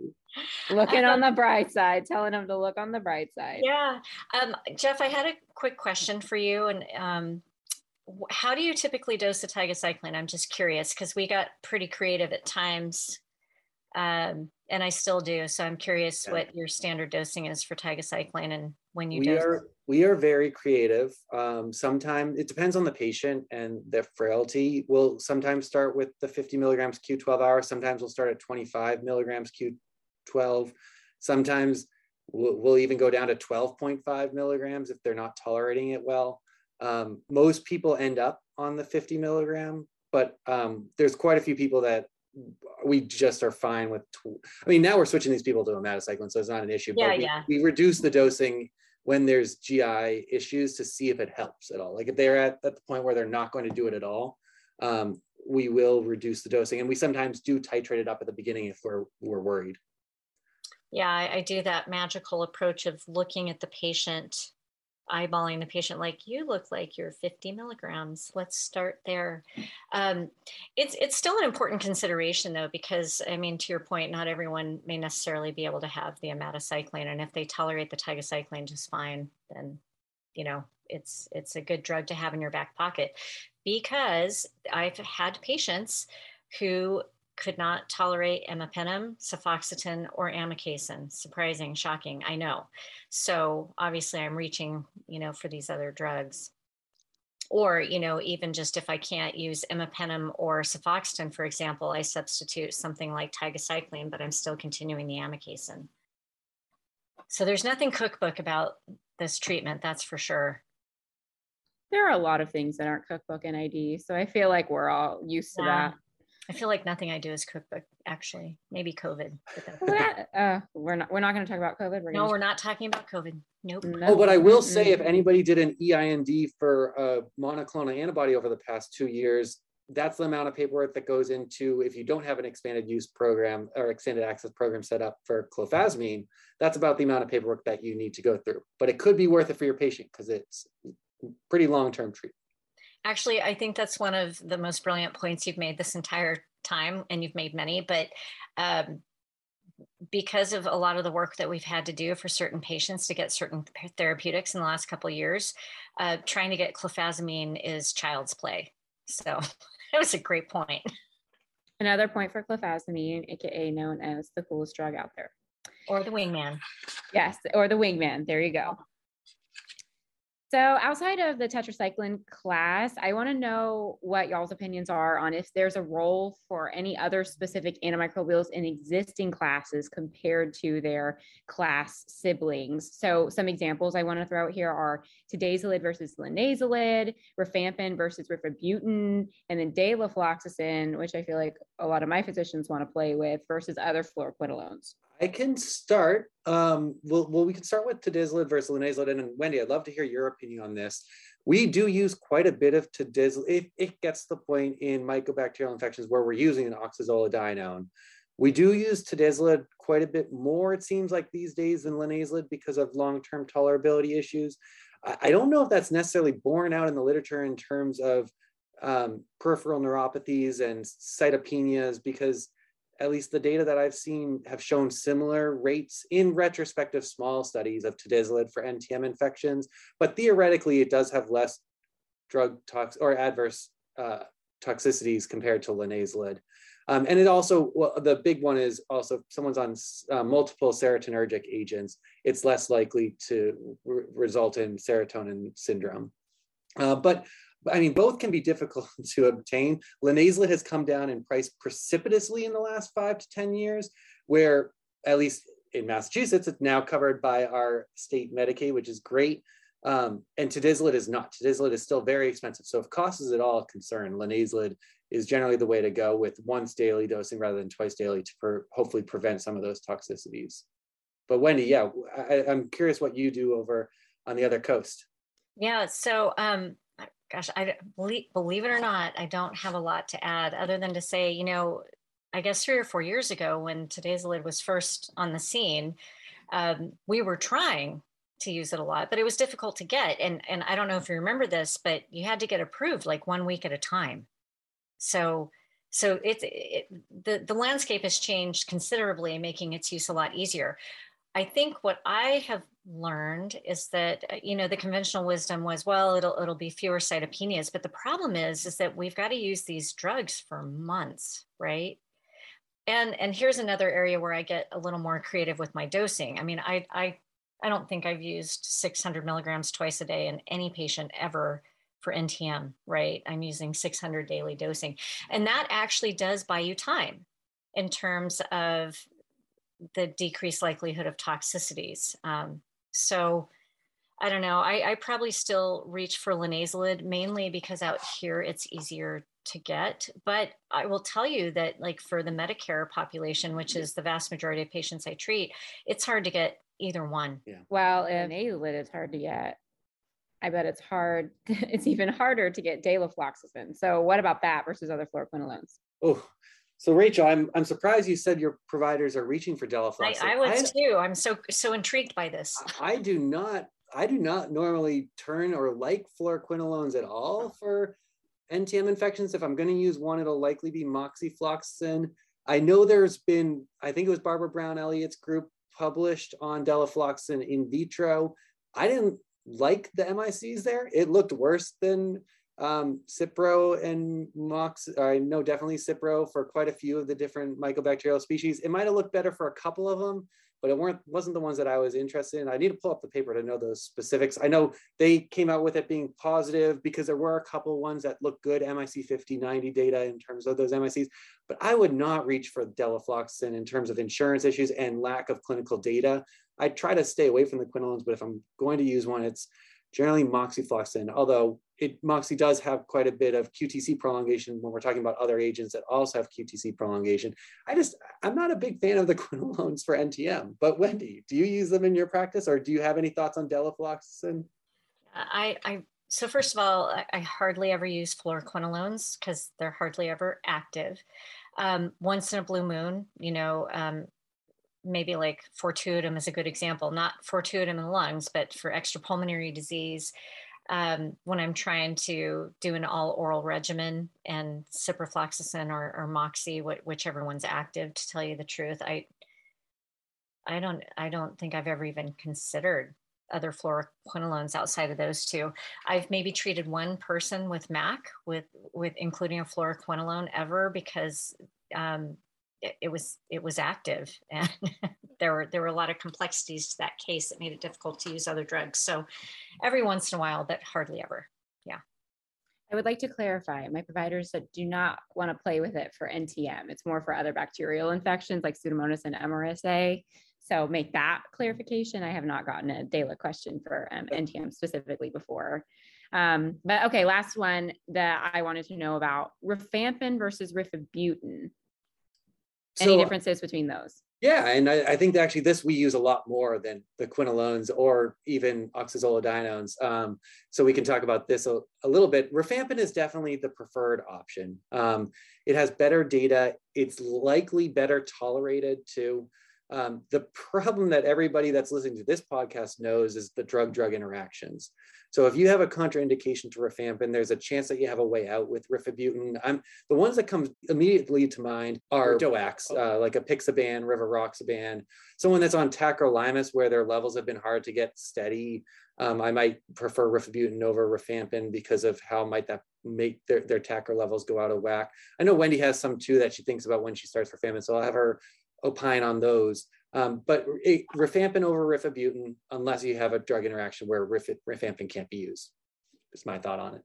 Looking on the bright side, telling them to look on the bright side. Yeah. Um, Jeff, I had a quick question for you. And um, how do you typically dose the tigecycline? I'm just curious because we got pretty creative at times, um, and I still do. So I'm curious yeah. what your standard dosing is for tigecycline and when you we dose. Are, we are very creative. Um, sometimes it depends on the patient and their frailty. We'll sometimes start with the 50 milligrams Q12 hours. Sometimes we'll start at 25 milligrams Q12. Sometimes we'll, we'll even go down to 12.5 milligrams if they're not tolerating it well. Um, most people end up on the 50 milligram, but um, there's quite a few people that we just are fine with. Tw- I mean, now we're switching these people to omadacycline, so it's not an issue. Yeah, but we, yeah. we reduce the dosing when there's GI issues to see if it helps at all. Like if they're at, at the point where they're not going to do it at all, um, we will reduce the dosing, and we sometimes do titrate it up at the beginning if we're we're worried. Yeah, I, I do that magical approach of looking at the patient eyeballing the patient like you look like you're 50 milligrams. Let's start there. Um, it's it's still an important consideration though because i mean to your point not everyone may necessarily be able to have the omadacycline and if they tolerate the tigecycline just fine then you know it's it's a good drug to have in your back pocket. Because i've had patients who could not tolerate imipenem, cefoxitin, or amikacin. Surprising, shocking, I know. So obviously, I'm reaching, you know, for these other drugs. Or, you know, even just if I can't use imipenem or cefoxitin, for example, I substitute something like tigecycline, but I'm still continuing the amikacin. So there's nothing cookbook about this treatment, that's for sure. There are a lot of things that aren't cookbook NID, so I feel like we're all used to yeah. that. I feel like nothing I do is cookbook. Actually, maybe COVID. But uh, we're not. We're not going to talk about COVID. We're no, we're not talking about COVID. Nope. No. Oh, but I will say, if anybody did an EIND for a monoclonal antibody over the past two years, that's the amount of paperwork that goes into if you don't have an expanded use program or extended access program set up for clofazimine. That's about the amount of paperwork that you need to go through. But it could be worth it for your patient because it's pretty long term treatment. Actually, I think that's one of the most brilliant points you've made this entire time, and you've made many, but um, because of a lot of the work that we've had to do for certain patients to get certain therapeutics in the last couple of years, uh, trying to get clofazimine is child's play. So that was a great point. Another point for clofazimine, aka known as the coolest drug out there. Or the wingman. Yes, or the wingman. There you go. So, outside of the tetracycline class, I want to know what y'all's opinions are on if there's a role for any other specific antimicrobials in existing classes compared to their class siblings. So, some examples I want to throw out here are tedizolid versus linezolid, rifampin versus rifabutin, and then delafloxacin, which I feel like a lot of my physicians want to play with, versus other fluoroquinolones. I can start. Um, well, well, we can start with tedizolid versus linezolid. And Wendy, I'd love to hear your opinion on this. We do use quite a bit of tedizolid if it gets to the point in mycobacterial infections where we're using an oxazolidinone. We do use tedizolid quite a bit more, it seems like these days, than linezolid because of long-term tolerability issues. I don't know if that's necessarily borne out in the literature in terms of um, peripheral neuropathies and cytopenias because at least the data that I've seen have shown similar rates in retrospective small studies of tedizolid for NTM infections, but theoretically it does have less drug tox or adverse uh, toxicities compared to linezolid. Um, and it also, well, the big one is also someone's on uh, multiple serotonergic agents, it's less likely to re result in serotonin syndrome. Uh, but I mean, both can be difficult to obtain. Linezolid has come down in price precipitously in the last five to 10 years, where at least in Massachusetts, it's now covered by our state Medicaid, which is great. Um, and tedizolid is not. Tedizolid is still very expensive. So if cost is at all a concern, linezolid is generally the way to go with once daily dosing rather than twice daily to per, hopefully prevent some of those toxicities. But Wendy, yeah, I, am curious what you do over on the other coast. Yeah, so um, gosh, I believe, believe it or not, I don't have a lot to add other than to say, you know, I guess three or four years ago when tedizolid was first on the scene, um, we were trying to use it a lot, but it was difficult to get. And and I don't know if you remember this, but you had to get approved like one week at a time. So so it's it, the the landscape has changed considerably, making its use a lot easier. I think what I have learned is that uh, you know the conventional wisdom was well it'll it'll be fewer cytopenias but the problem is is that we've got to use these drugs for months right and and here's another area where i get a little more creative with my dosing i mean i i I don't think I've used 600 milligrams twice a day in any patient ever for NTM, right? I'm using 600 daily dosing. And that actually does buy you time in terms of the decreased likelihood of toxicities. Um, so I don't know. I, I, probably still reach for linezolid mainly because out here it's easier to get. But I will tell you that, like for the Medicare population, which is the vast majority of patients I treat, it's hard to get either one. Yeah. Well, in linezolid, it's hard to get. I bet it's hard. it's even harder to get delafloxacin. So, what about that versus other fluoroquinolones? Oh, so Rachel, I'm I'm surprised you said your providers are reaching for delafloxacin. I, I was I, too. I'm so so intrigued by this. I do not. I do not normally turn or like fluoroquinolones at all for NTM infections. If I'm going to use one, it'll likely be moxifloxacin. I know there's been, I think it was Barbara Brown Elliott's group published on delafloxacin in vitro. I didn't like the MICs there. It looked worse than um, Cipro and Mox. I know definitely Cipro for quite a few of the different mycobacterial species. It might have looked better for a couple of them, but it weren't wasn't the ones that I was interested in. I need to pull up the paper to know those specifics. I know they came out with it being positive because there were a couple ones that looked good, MIC 50, 90 data in terms of those MICs, but I would not reach for delafloxacin in terms of insurance issues and lack of clinical data. I try to stay away from the quinolones, but if I'm going to use one, it's generally moxifloxacin, although it Moxie does have quite a bit of QTC prolongation when we're talking about other agents that also have QTC prolongation. I just, I'm not a big fan of the quinolones for NTM, but Wendy, do you use them in your practice or do you have any thoughts on delafloxacin? I, I, so first of all, I, I hardly ever use fluoroquinolones because they're hardly ever active. Um, once in a blue moon, you know, um, maybe like fortuitum is a good example, not fortuitum in the lungs, but for extrapulmonary disease, um, when I'm trying to do an all oral regimen and ciprofloxacin or, or Moxie, whichever one's active, to tell you the truth, I, I don't, I don't think I've ever even considered other fluoroquinolones outside of those two. I've maybe treated one person with MAC with, with including a fluoroquinolone ever because um, it, it was, it was active and there were there were a lot of complexities to that case that made it difficult to use other drugs. So every once in a while, but hardly ever. Yeah. I would like to clarify my providers that do not want to play with it for NTM. It's more for other bacterial infections like Pseudomonas and MRSA. So make that clarification. I have not gotten a DALA question for um, NTM specifically before. Um, but okay, last one that I wanted to know about rifampin versus rifabutin. Any so, differences between those? Yeah, and I, I, think actually this we use a lot more than the quinolones or even oxazolidinones. Um, so we can talk about this a, a, little bit. Rifampin is definitely the preferred option. Um, it has better data. It's likely better tolerated too. Um, the problem that everybody that's listening to this podcast knows is the drug drug interactions. So if you have a contraindication to rifampin, there's a chance that you have a way out with rifabutin. I'm the ones that come immediately to mind are DOACs, uh, like apixaban, rivaroxaban, someone that's on tacrolimus where their levels have been hard to get steady. Um, I might prefer rifabutin over rifampin because of how might that make their, their TACR levels go out of whack. I know Wendy has some too that she thinks about when she starts rifampin, so I'll have her opine on those. Um, but it, rifampin over rifabutin, unless you have a drug interaction where rif, rifampin can't be used. Is my thought on it.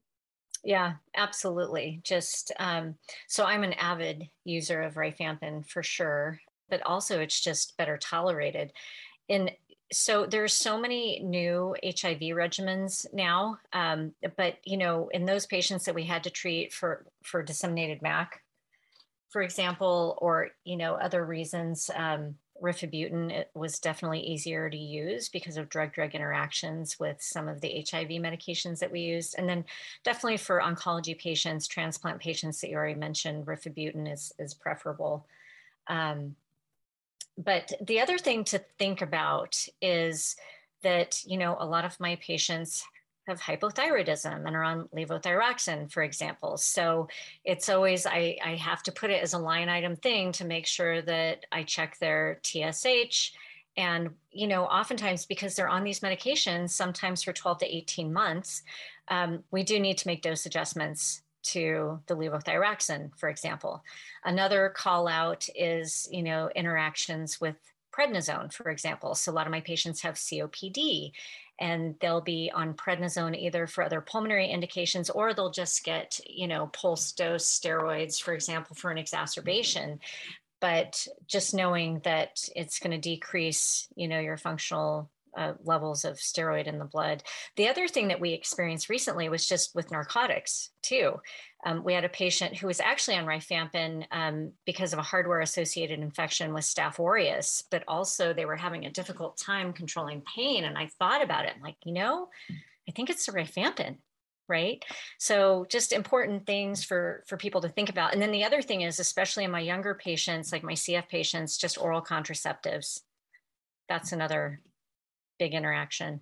Yeah, absolutely. Just um, so I'm an avid user of rifampin for sure, but also it's just better tolerated. And so there's so many new HIV regimens now, um, but you know, in those patients that we had to treat for for disseminated MAC, for example, or you know, other reasons. Um, rifabutin was definitely easier to use because of drug-drug interactions with some of the HIV medications that we used. And then definitely for oncology patients, transplant patients that you already mentioned, rifabutin is, is preferable. Um, but the other thing to think about is that, you know, a lot of my patients have hypothyroidism and are on levothyroxine, for example. So it's always, I, I have to put it as a line item thing to make sure that I check their TSH. And, you know, oftentimes because they're on these medications, sometimes for 12 to 18 months, um, we do need to make dose adjustments to the levothyroxine, for example. Another call out is, you know, interactions with prednisone, for example. So a lot of my patients have COPD and they'll be on prednisone either for other pulmonary indications or they'll just get you know pulse dose steroids for example for an exacerbation but just knowing that it's going to decrease you know your functional uh, levels of steroid in the blood. The other thing that we experienced recently was just with narcotics too. Um, we had a patient who was actually on rifampin um, because of a hardware associated infection with Staph aureus, but also they were having a difficult time controlling pain. And I thought about it, like, you know, I think it's the rifampin right so just important things for for people to think about and then the other thing is especially in my younger patients like my cf patients just oral contraceptives that's another big interaction.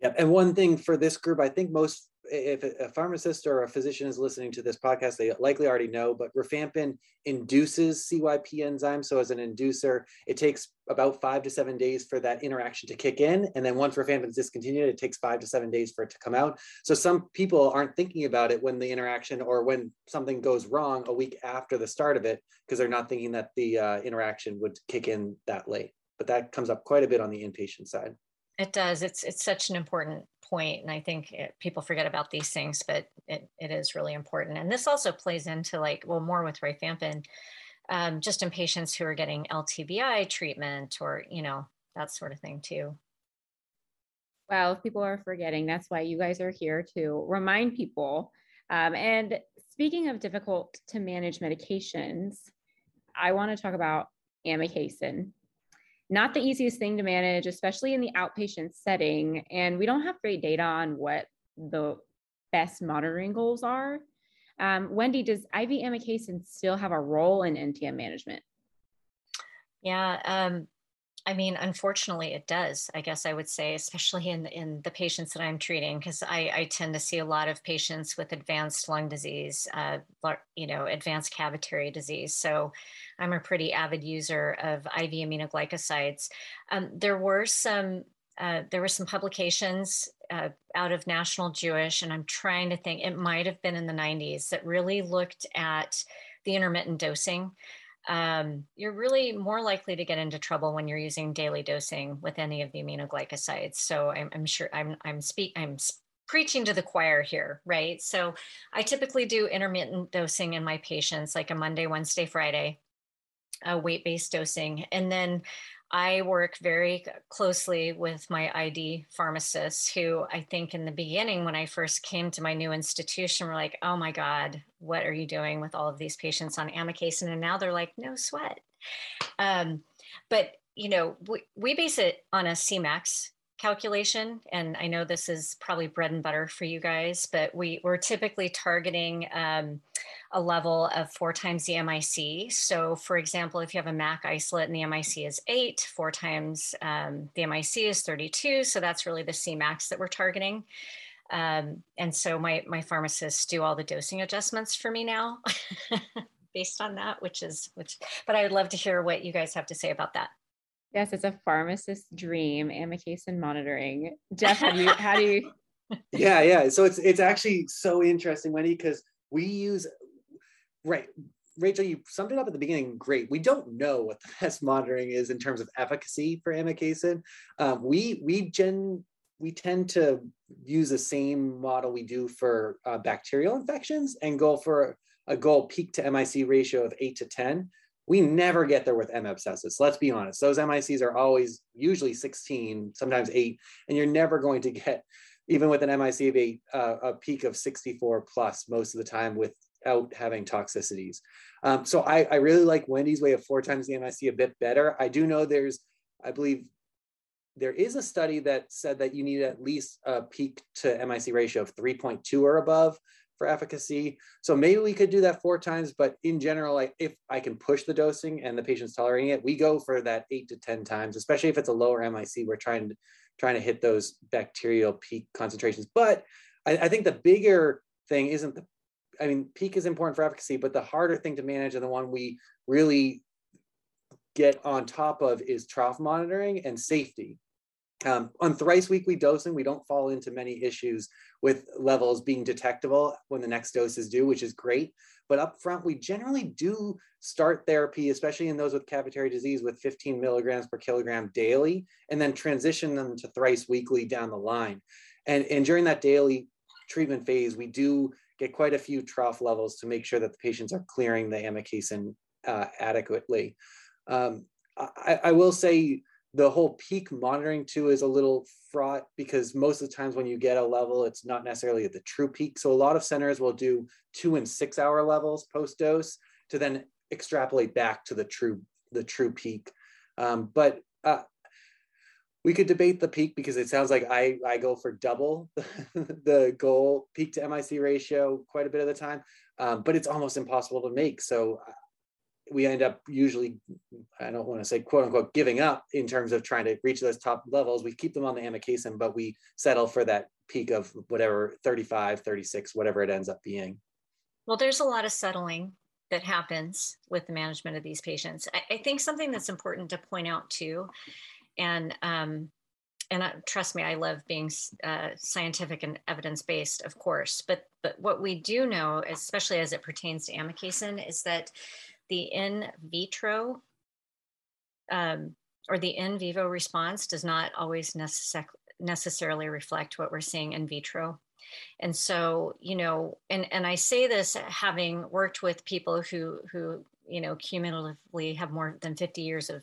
Yeah, and one thing for this group, I think most if a pharmacist or a physician is listening to this podcast, they likely already know, but rifampin induces CYP enzyme. So as an inducer, it takes about five to seven days for that interaction to kick in. And then once rifampin is discontinued, it takes five to seven days for it to come out. So some people aren't thinking about it when the interaction or when something goes wrong a week after the start of it, because they're not thinking that the uh, interaction would kick in that late but that comes up quite a bit on the inpatient side. It does. It's it's such an important point, and I think it, people forget about these things, but it, it is really important. And this also plays into like well more with rifampin, um, just in patients who are getting LTBI treatment or you know that sort of thing too. Well, if people are forgetting, that's why you guys are here to remind people. Um, and speaking of difficult to manage medications, I want to talk about amikacin not the easiest thing to manage, especially in the outpatient setting. And we don't have great data on what the best monitoring goals are. Um, Wendy, does IV amikacin still have a role in NTM management? Yeah, um, I mean, unfortunately, it does. I guess I would say, especially in in the patients that I'm treating, because I, I, tend to see a lot of patients with advanced lung disease, uh, you know, advanced cavitary disease. So, I'm a pretty avid user of IV aminoglycosides. Um, there were some uh, there were some publications uh, out of National Jewish, and I'm trying to think. It might have been in the 90s that really looked at the intermittent dosing um, you're really more likely to get into trouble when you're using daily dosing with any of the aminoglycosides. So I'm, I'm sure I'm I'm speak I'm preaching to the choir here, right? So I typically do intermittent dosing in my patients, like a Monday, Wednesday, Friday, a weight-based dosing, and then I work very closely with my ID pharmacists who I think in the beginning, when I first came to my new institution, were like, oh my God, what are you doing with all of these patients on amikacin? And now they're like, no sweat. Um, but, you know, we, we base it on a Cmax calculation, and I know this is probably bread and butter for you guys, but we, we're typically targeting um, a level of four times the MIC. So, for example, if you have a MAC isolate and the MIC is eight, four times um, the MIC is 32. So, that's really the Cmax that we're targeting. Um, and so, my, my pharmacists do all the dosing adjustments for me now based on that, which is, which, but I would love to hear what you guys have to say about that. Yes, it's a pharmacist dream, amikacin monitoring. Jeff, how do you, how do you? yeah, yeah. So it's it's actually so interesting, Wendy, because we use right. Rachel, you summed it up at the beginning. Great. We don't know what the best monitoring is in terms of efficacy for amikacin. Um, we we gen we tend to use the same model we do for uh, bacterial infections and go for a goal peak to MIC ratio of eight to ten we never get there with M. abscessus. Let's be honest. Those MICs are always usually 16, sometimes eight, and you're never going to get, even with an MIC of eight, uh, a peak of 64 plus most of the time without having toxicities. Um, so I, I really like Wendy's way of four times the MIC a bit better. I do know there's, I believe there is a study that said that you need at least a peak to MIC ratio of 3.2 or above for efficacy. So maybe we could do that four times, but in general, like if I can push the dosing and the patient's tolerating it, we go for that eight to 10 times, especially if it's a lower MIC, we're trying to, trying to hit those bacterial peak concentrations. But I, I think the bigger thing isn't the, I mean, peak is important for efficacy, but the harder thing to manage and the one we really get on top of is trough monitoring and safety. Um, on thrice weekly dosing, we don't fall into many issues with levels being detectable when the next dose is due, which is great. But up front, we generally do start therapy, especially in those with cavitary disease, with 15 milligrams per kilogram daily, and then transition them to thrice weekly down the line. And, and during that daily treatment phase, we do get quite a few trough levels to make sure that the patients are clearing the amikacin uh, adequately. Um, I, I will say the whole peak monitoring too is a little fraught because most of the times when you get a level, it's not necessarily at the true peak. So a lot of centers will do two and six hour levels post dose to then extrapolate back to the true the true peak. Um, but uh, we could debate the peak because it sounds like I, I go for double the goal peak to MIC ratio quite a bit of the time, um, but it's almost impossible to make. So we end up usually, I don't want to say quote unquote giving up in terms of trying to reach those top levels. We keep them on the amikacin, but we settle for that peak of whatever 35, 36, whatever it ends up being. Well, there's a lot of settling that happens with the management of these patients. I, I think something that's important to point out too, and um, and uh, trust me, I love being uh, scientific and evidence based, of course. But but what we do know, especially as it pertains to amikacin, is that the in vitro um, or the in vivo response does not always necess- necessarily reflect what we're seeing in vitro. And so, you know, and, and I say this having worked with people who, who, you know, cumulatively have more than 50 years of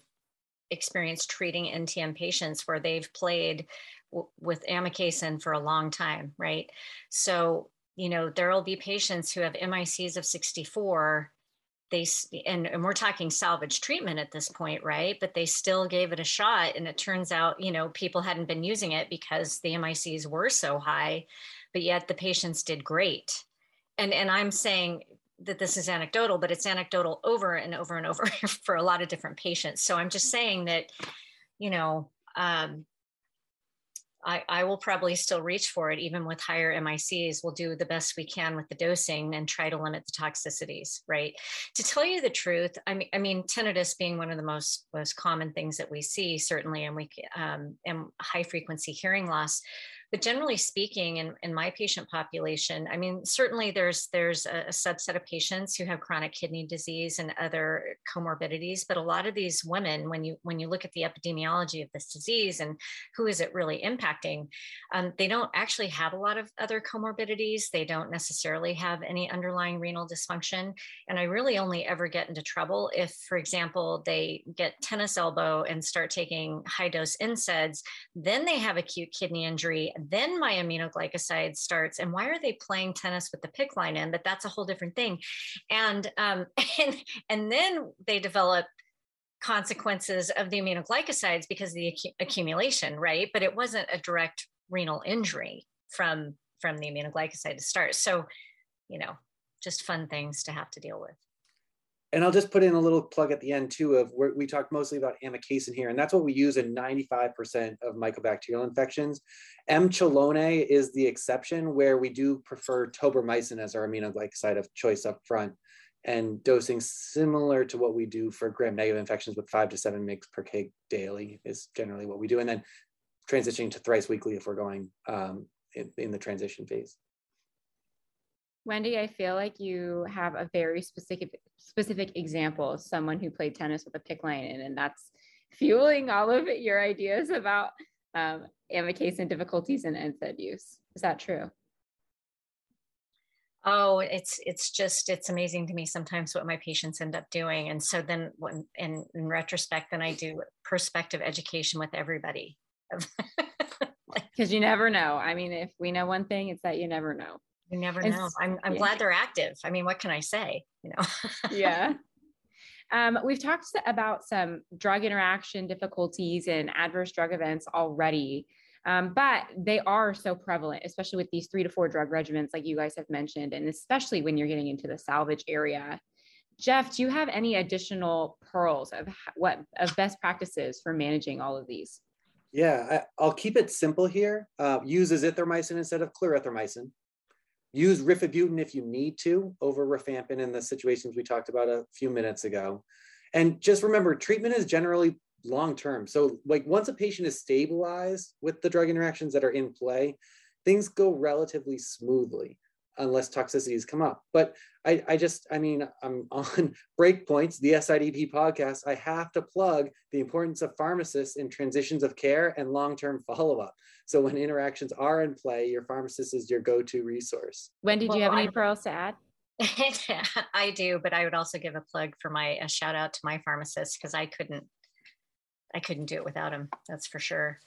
experience treating NTM patients where they've played w- with amikacin for a long time, right? So, you know, there will be patients who have MICs of 64 they and, and we're talking salvage treatment at this point right? But they still gave it a shot and it turns out you know people hadn't been using it because the mics were so high but yet the patients did great. And and i'm saying that this is anecdotal but it's anecdotal over and over and over for a lot of different patients. So i'm just saying that you know um, I, I will probably still reach for it even with higher MICs. We'll do the best we can with the dosing and try to limit the toxicities, right? To tell you the truth, I mean, I mean, tinnitus being one of the most most common things that we see, certainly, and we um, and high frequency hearing loss but generally speaking in, in my patient population i mean certainly there's there's a, a, subset of patients who have chronic kidney disease and other comorbidities. But a lot of these women when you when you look at the epidemiology of this disease and who is it really impacting um, they don't actually have a lot of other comorbidities. They don't necessarily have any underlying renal dysfunction. And i really only ever get into trouble if for example they get tennis elbow and start taking high dose NSAIDs then they have acute kidney injury then my aminoglycoside starts. And why are they playing tennis with the PICC line in? But that's a whole different thing. And um, and and then they develop consequences of the aminoglycosides because of the acc- accumulation, right? But it wasn't a direct renal injury from from the aminoglycoside to start. So, you know, just fun things to have to deal with. And I'll just put in a little plug at the end too of where we talked mostly about amikacin here, and that's what we use in 95% of mycobacterial infections. M. chelonae is the exception where we do prefer tobramycin as our aminoglycoside of choice up front and dosing similar to what we do for gram-negative infections with five to seven mg per kg daily is generally what we do. And then transitioning to thrice weekly if we're going um, in, in the transition phase. Wendy, I feel like you have a very specific specific example of someone who played tennis with a PICC line, in, and that's fueling all of your ideas about um, amikacin difficulties in NSAID use. Is that true? Oh, it's it's just it's amazing to me sometimes what my patients end up doing, and so then when in, in retrospect, then I do perspective education with everybody. Because you never know. I mean, if we know one thing, it's that you never know. You never and, know. I'm, I'm yeah. glad they're active. I mean, what can I say? You know? yeah. Um, we've talked about some drug interaction difficulties and adverse drug events already, um, but they are so prevalent, especially with these three to four drug regimens, like you guys have mentioned, and especially when you're getting into the salvage area. Jeff, do you have any additional pearls of what of best practices for managing all of these? Yeah, I, will keep it simple here. Uh, use azithromycin instead of clarithromycin. Use rifabutin if you need to over rifampin in the situations we talked about a few minutes ago. And just remember, treatment is generally long term. So, like once a patient is stabilized with the drug interactions that are in play, things go relatively smoothly unless toxicities come up. But I, I just, I mean, I'm on Breakpoints, the SIDP podcast. I have to plug the importance of pharmacists in transitions of care and long term follow up. So when interactions are in play, your pharmacist is your go to resource. Wendy, do well, you have any I, pearls to add? I do, but I would also give a plug for my a shout out to my pharmacist because I couldn't I couldn't do it without him. That's for sure.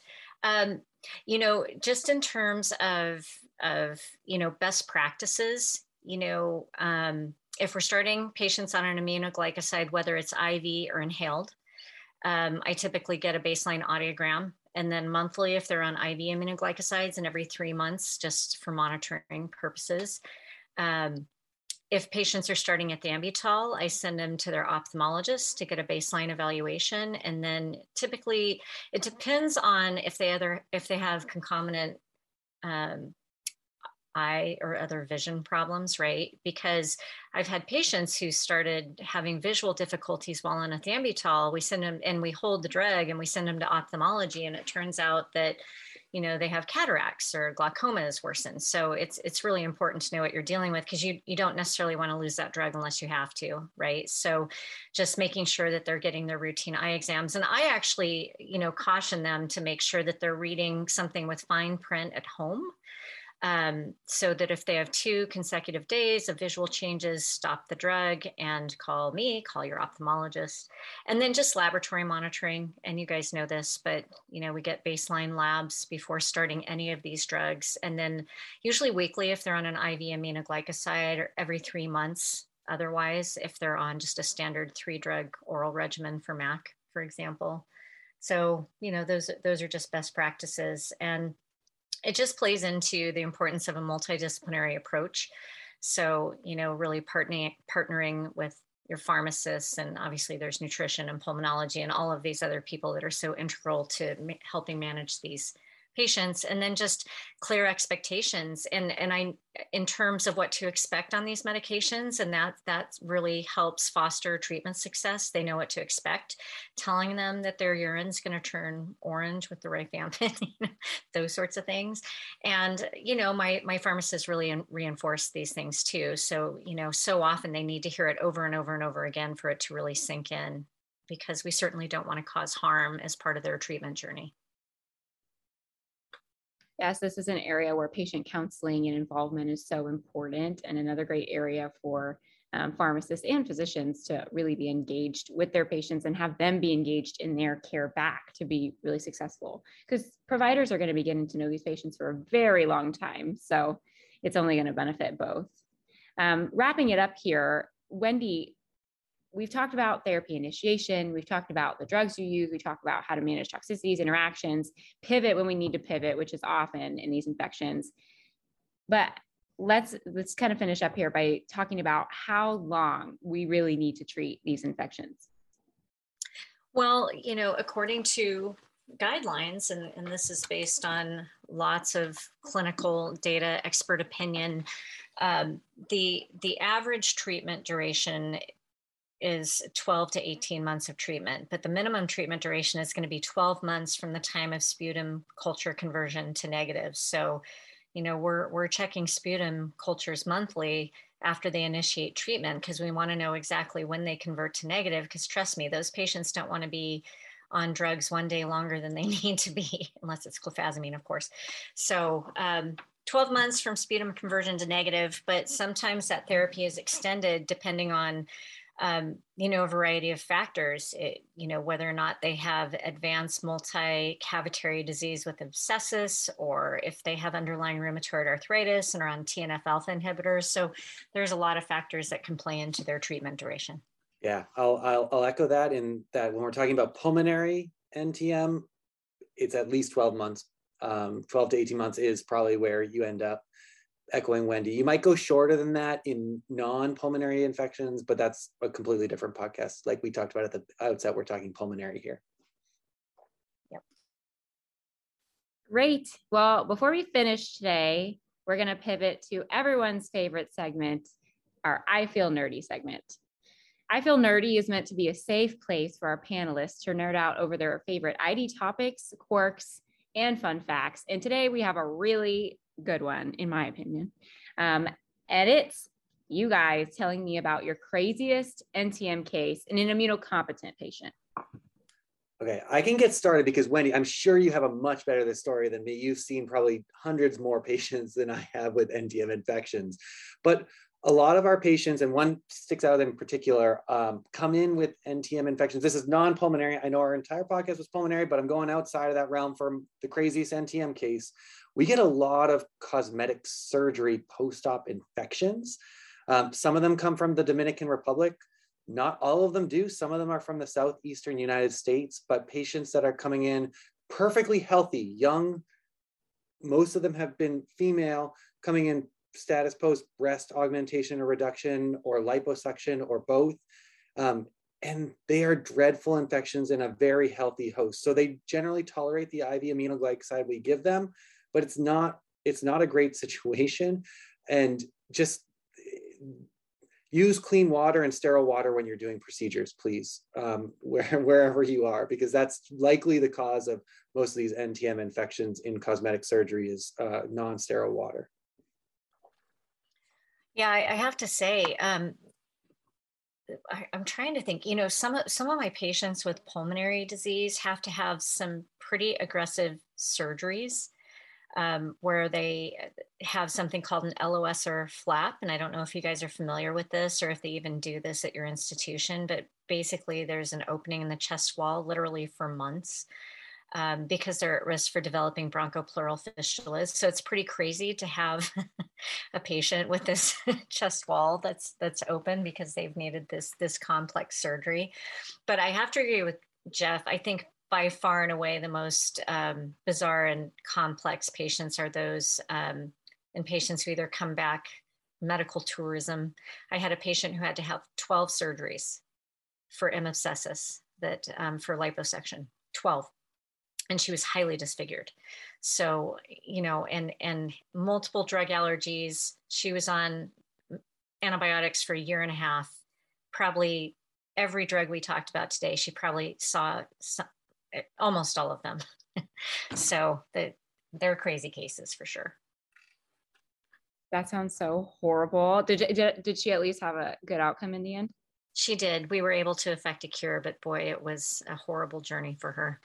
Um, you know, just in terms of of you know best practices, you know, um, if we're starting patients on an aminoglycoside, whether it's IV or inhaled, um, I typically get a baseline audiogram and then monthly if they're on IV aminoglycosides and every three months just for monitoring purposes. Um, if patients are starting at ethambutol, I send them to their ophthalmologist to get a baseline evaluation. And then typically it depends on if they other if they have concomitant um, eye or other vision problems, right? Because I've had patients who started having visual difficulties while on ethambutol. We send them and we hold the drug and we send them to ophthalmology, and it turns out that you know they have cataracts or glaucoma is worsened. So it's it's really important to know what you're dealing with because you you don't necessarily want to lose that drug unless you have to right? So just making sure that they're getting their routine eye exams. And i actually you know caution them to make sure that they're reading something with fine print at home um, so that if they have two consecutive days of visual changes, stop the drug and call me, call your ophthalmologist. And then just laboratory monitoring. And you guys know this, but you know, we get baseline labs before starting any of these drugs. And then usually weekly if they're on an IV aminoglycoside or every three months. Otherwise, if they're on just a standard three drug oral regimen for MAC, for example. So, you know, those those are just best practices. And it just plays into the importance of a multidisciplinary approach. So, you know, really partnering partnering with your pharmacists and obviously there's nutrition and pulmonology and all of these other people that are so integral to helping manage these patients and then just clear expectations. And and i in terms of what to expect on these medications and that that really helps foster treatment success. They know what to expect. Telling them that their urine's going to turn orange with the rifampin those sorts of things. And you know my my pharmacists really reinforce these things too. So you know so often they need to hear it over and over and over again for it to really sink in because we certainly don't want to cause harm as part of their treatment journey yes, this is an area where patient counseling and involvement is so important, and another great area for um, pharmacists and physicians to really be engaged with their patients and have them be engaged in their care back to be really successful. Because providers are going to be getting to know these patients for a very long time. So it's only going to benefit both. Um, wrapping it up here, Wendy, we've talked about therapy initiation, we've talked about the drugs you use, we talked about how to manage toxicities, interactions, pivot when we need to pivot, which is often in these infections. But let's let's kind of finish up here by talking about how long we really need to treat these infections. Well, you know, according to guidelines, and, and this is based on lots of clinical data, expert opinion, um, the the average treatment duration is 12 to 18 months of treatment, but the minimum treatment duration is going to be 12 months from the time of sputum culture conversion to negative. So, you know, we're we're checking sputum cultures monthly after they initiate treatment because we want to know exactly when they convert to negative. Because trust me, those patients don't want to be on drugs one day longer than they need to be, unless it's clofazimine, of course. So, um, 12 months from sputum conversion to negative, but sometimes that therapy is extended depending on um, you know, a variety of factors, it, you know, whether or not they have advanced multi-cavitary disease with abscessus, or if they have underlying rheumatoid arthritis and are on TNF alpha inhibitors. So there's a lot of factors that can play into their treatment duration. Yeah, I'll, I'll, I'll echo that in that when we're talking about pulmonary NTM, it's at least 12 months. Um, 12 to 18 months is probably where you end up echoing Wendy. You might go shorter than that in non-pulmonary infections, but that's a completely different podcast. Like we talked about at the outset, we're talking pulmonary here. Yep. Great. Well, before we finish today, we're going to pivot to everyone's favorite segment, our I Feel Nerdy segment. I Feel Nerdy is meant to be a safe place for our panelists to nerd out over their favorite ID topics, quirks, and fun facts. And today we have a really good one, in my opinion. Um, and it's you guys telling me about your craziest NTM case in an immunocompetent patient. Okay, I can get started because Wendy, I'm sure you have a much better this story than me. You've seen probably hundreds more patients than I have with NTM infections. But a lot of our patients, and one sticks out in particular, um, come in with NTM infections. This is non-pulmonary. I know our entire podcast was pulmonary, but I'm going outside of that realm for the craziest NTM case. We get a lot of cosmetic surgery post-op infections. Um, some of them come from the Dominican Republic. Not all of them do. Some of them are from the southeastern United States, but patients that are coming in perfectly healthy, young, most of them have been female, coming in status post breast augmentation or reduction or liposuction or both. Um, and they are dreadful infections in a very healthy host. So they generally tolerate the IV aminoglycoside we give them, but it's not it's not a great situation. And just use clean water and sterile water when you're doing procedures, please, um, where, wherever you are, because that's likely the cause of most of these NTM infections in cosmetic surgery is uh, non-sterile water. Yeah, I, I have to say, um, I, am trying to think. You know, some of some of my patients with pulmonary disease have to have some pretty aggressive surgeries um, where they have something called an Eloesser flap. And I don't know if you guys are familiar with this or if they even do this at your institution, but basically there's an opening in the chest wall literally for months um, because they're at risk for developing bronchopleural fistulas. So it's pretty crazy to have a patient with this chest wall that's that's open because they've needed this this complex surgery. But I have to agree with Jeff. I think by far and away the most um, bizarre and complex patients are those um, and patients who either come back medical tourism. I had a patient who had to have 12 surgeries for M. that um, for liposuction, 12 and she was highly disfigured so you know and and multiple drug allergies she was on antibiotics for a year and a half probably every drug we talked about today she probably saw almost all of them. So the, they're crazy cases for sure. That sounds so horrible. Did, did, did she at least have a good outcome in the end? She did. We were able to effect a cure but boy it was a horrible journey for her.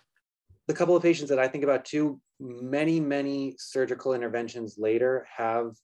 The couple of patients that I think about too, many, many surgical interventions later have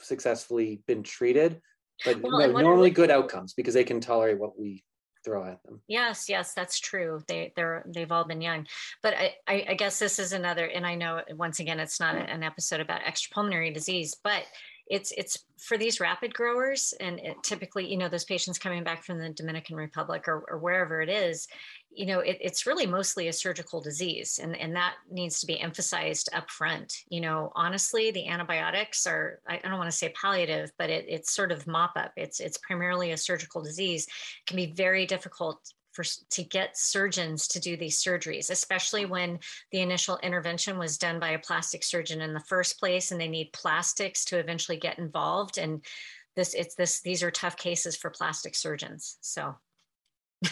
successfully been treated, but well, no, normally good outcomes because they can tolerate what we throw at them. Yes, yes, that's true. They they're they've all been young, but I, I, I guess this is another. And I know once again it's not mm. an episode about extrapulmonary disease, but it's it's for these rapid growers and typically you know those patients coming back from the dominican republic or, or wherever it is you know it, it's really mostly a surgical disease and, and that needs to be emphasized up front you know honestly the antibiotics are i don't want to say palliative but it, it's sort of mop up it's it's primarily a surgical disease. It can be very difficult for to get surgeons to do these surgeries, especially when the initial intervention was done by a plastic surgeon in the first place, and they need plastics to eventually get involved. And this, it's this, these are tough cases for plastic surgeons. So.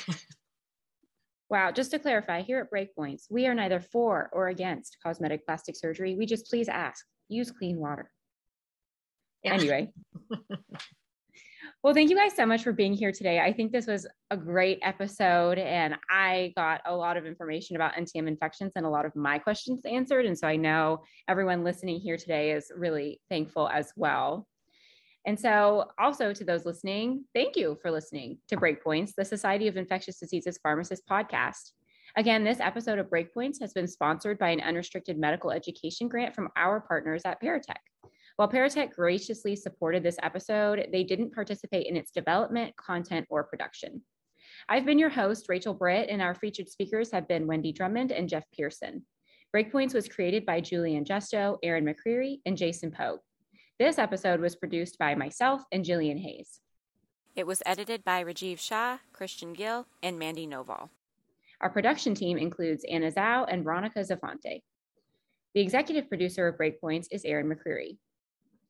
Wow, just to clarify, here at Breakpoints, we are neither for or against cosmetic plastic surgery. We just please ask, use clean water. Yeah. Anyway, Well, thank you guys so much for being here today. I think this was a great episode, and I got a lot of information about NTM infections and a lot of my questions answered. And so I know everyone listening here today is really thankful as well. And so, also to those listening, thank you for listening to Breakpoints, the Society of Infectious Diseases Pharmacists podcast. Again, this episode of Breakpoints has been sponsored by an unrestricted medical education grant from our partners at Paratek. While Paratek graciously supported this episode, they didn't participate in its development, content, or production. I've been your host, Rachel Britt, and our featured speakers have been Wendy Drummond and Jeff Pearson. Breakpoints was created by Julie Ann Justo, Erin McCreary, and Jason Pogue. This episode was produced by myself and Jillian Hayes. It was edited by Rajiv Shah, Christian Gill, and Mandy Noval. Our production team includes Anna Zhao and Veronica Zafonte. The executive producer of Breakpoints is Erin McCreary.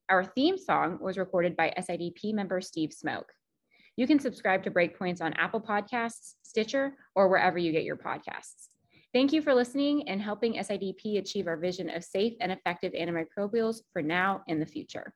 Our theme song was recorded by SIDP member Steve Smoke. You can subscribe to Breakpoints on Apple Podcasts, Stitcher, or wherever you get your podcasts. Thank you for listening and helping SIDP achieve our vision of safe and effective antimicrobials for now and the future.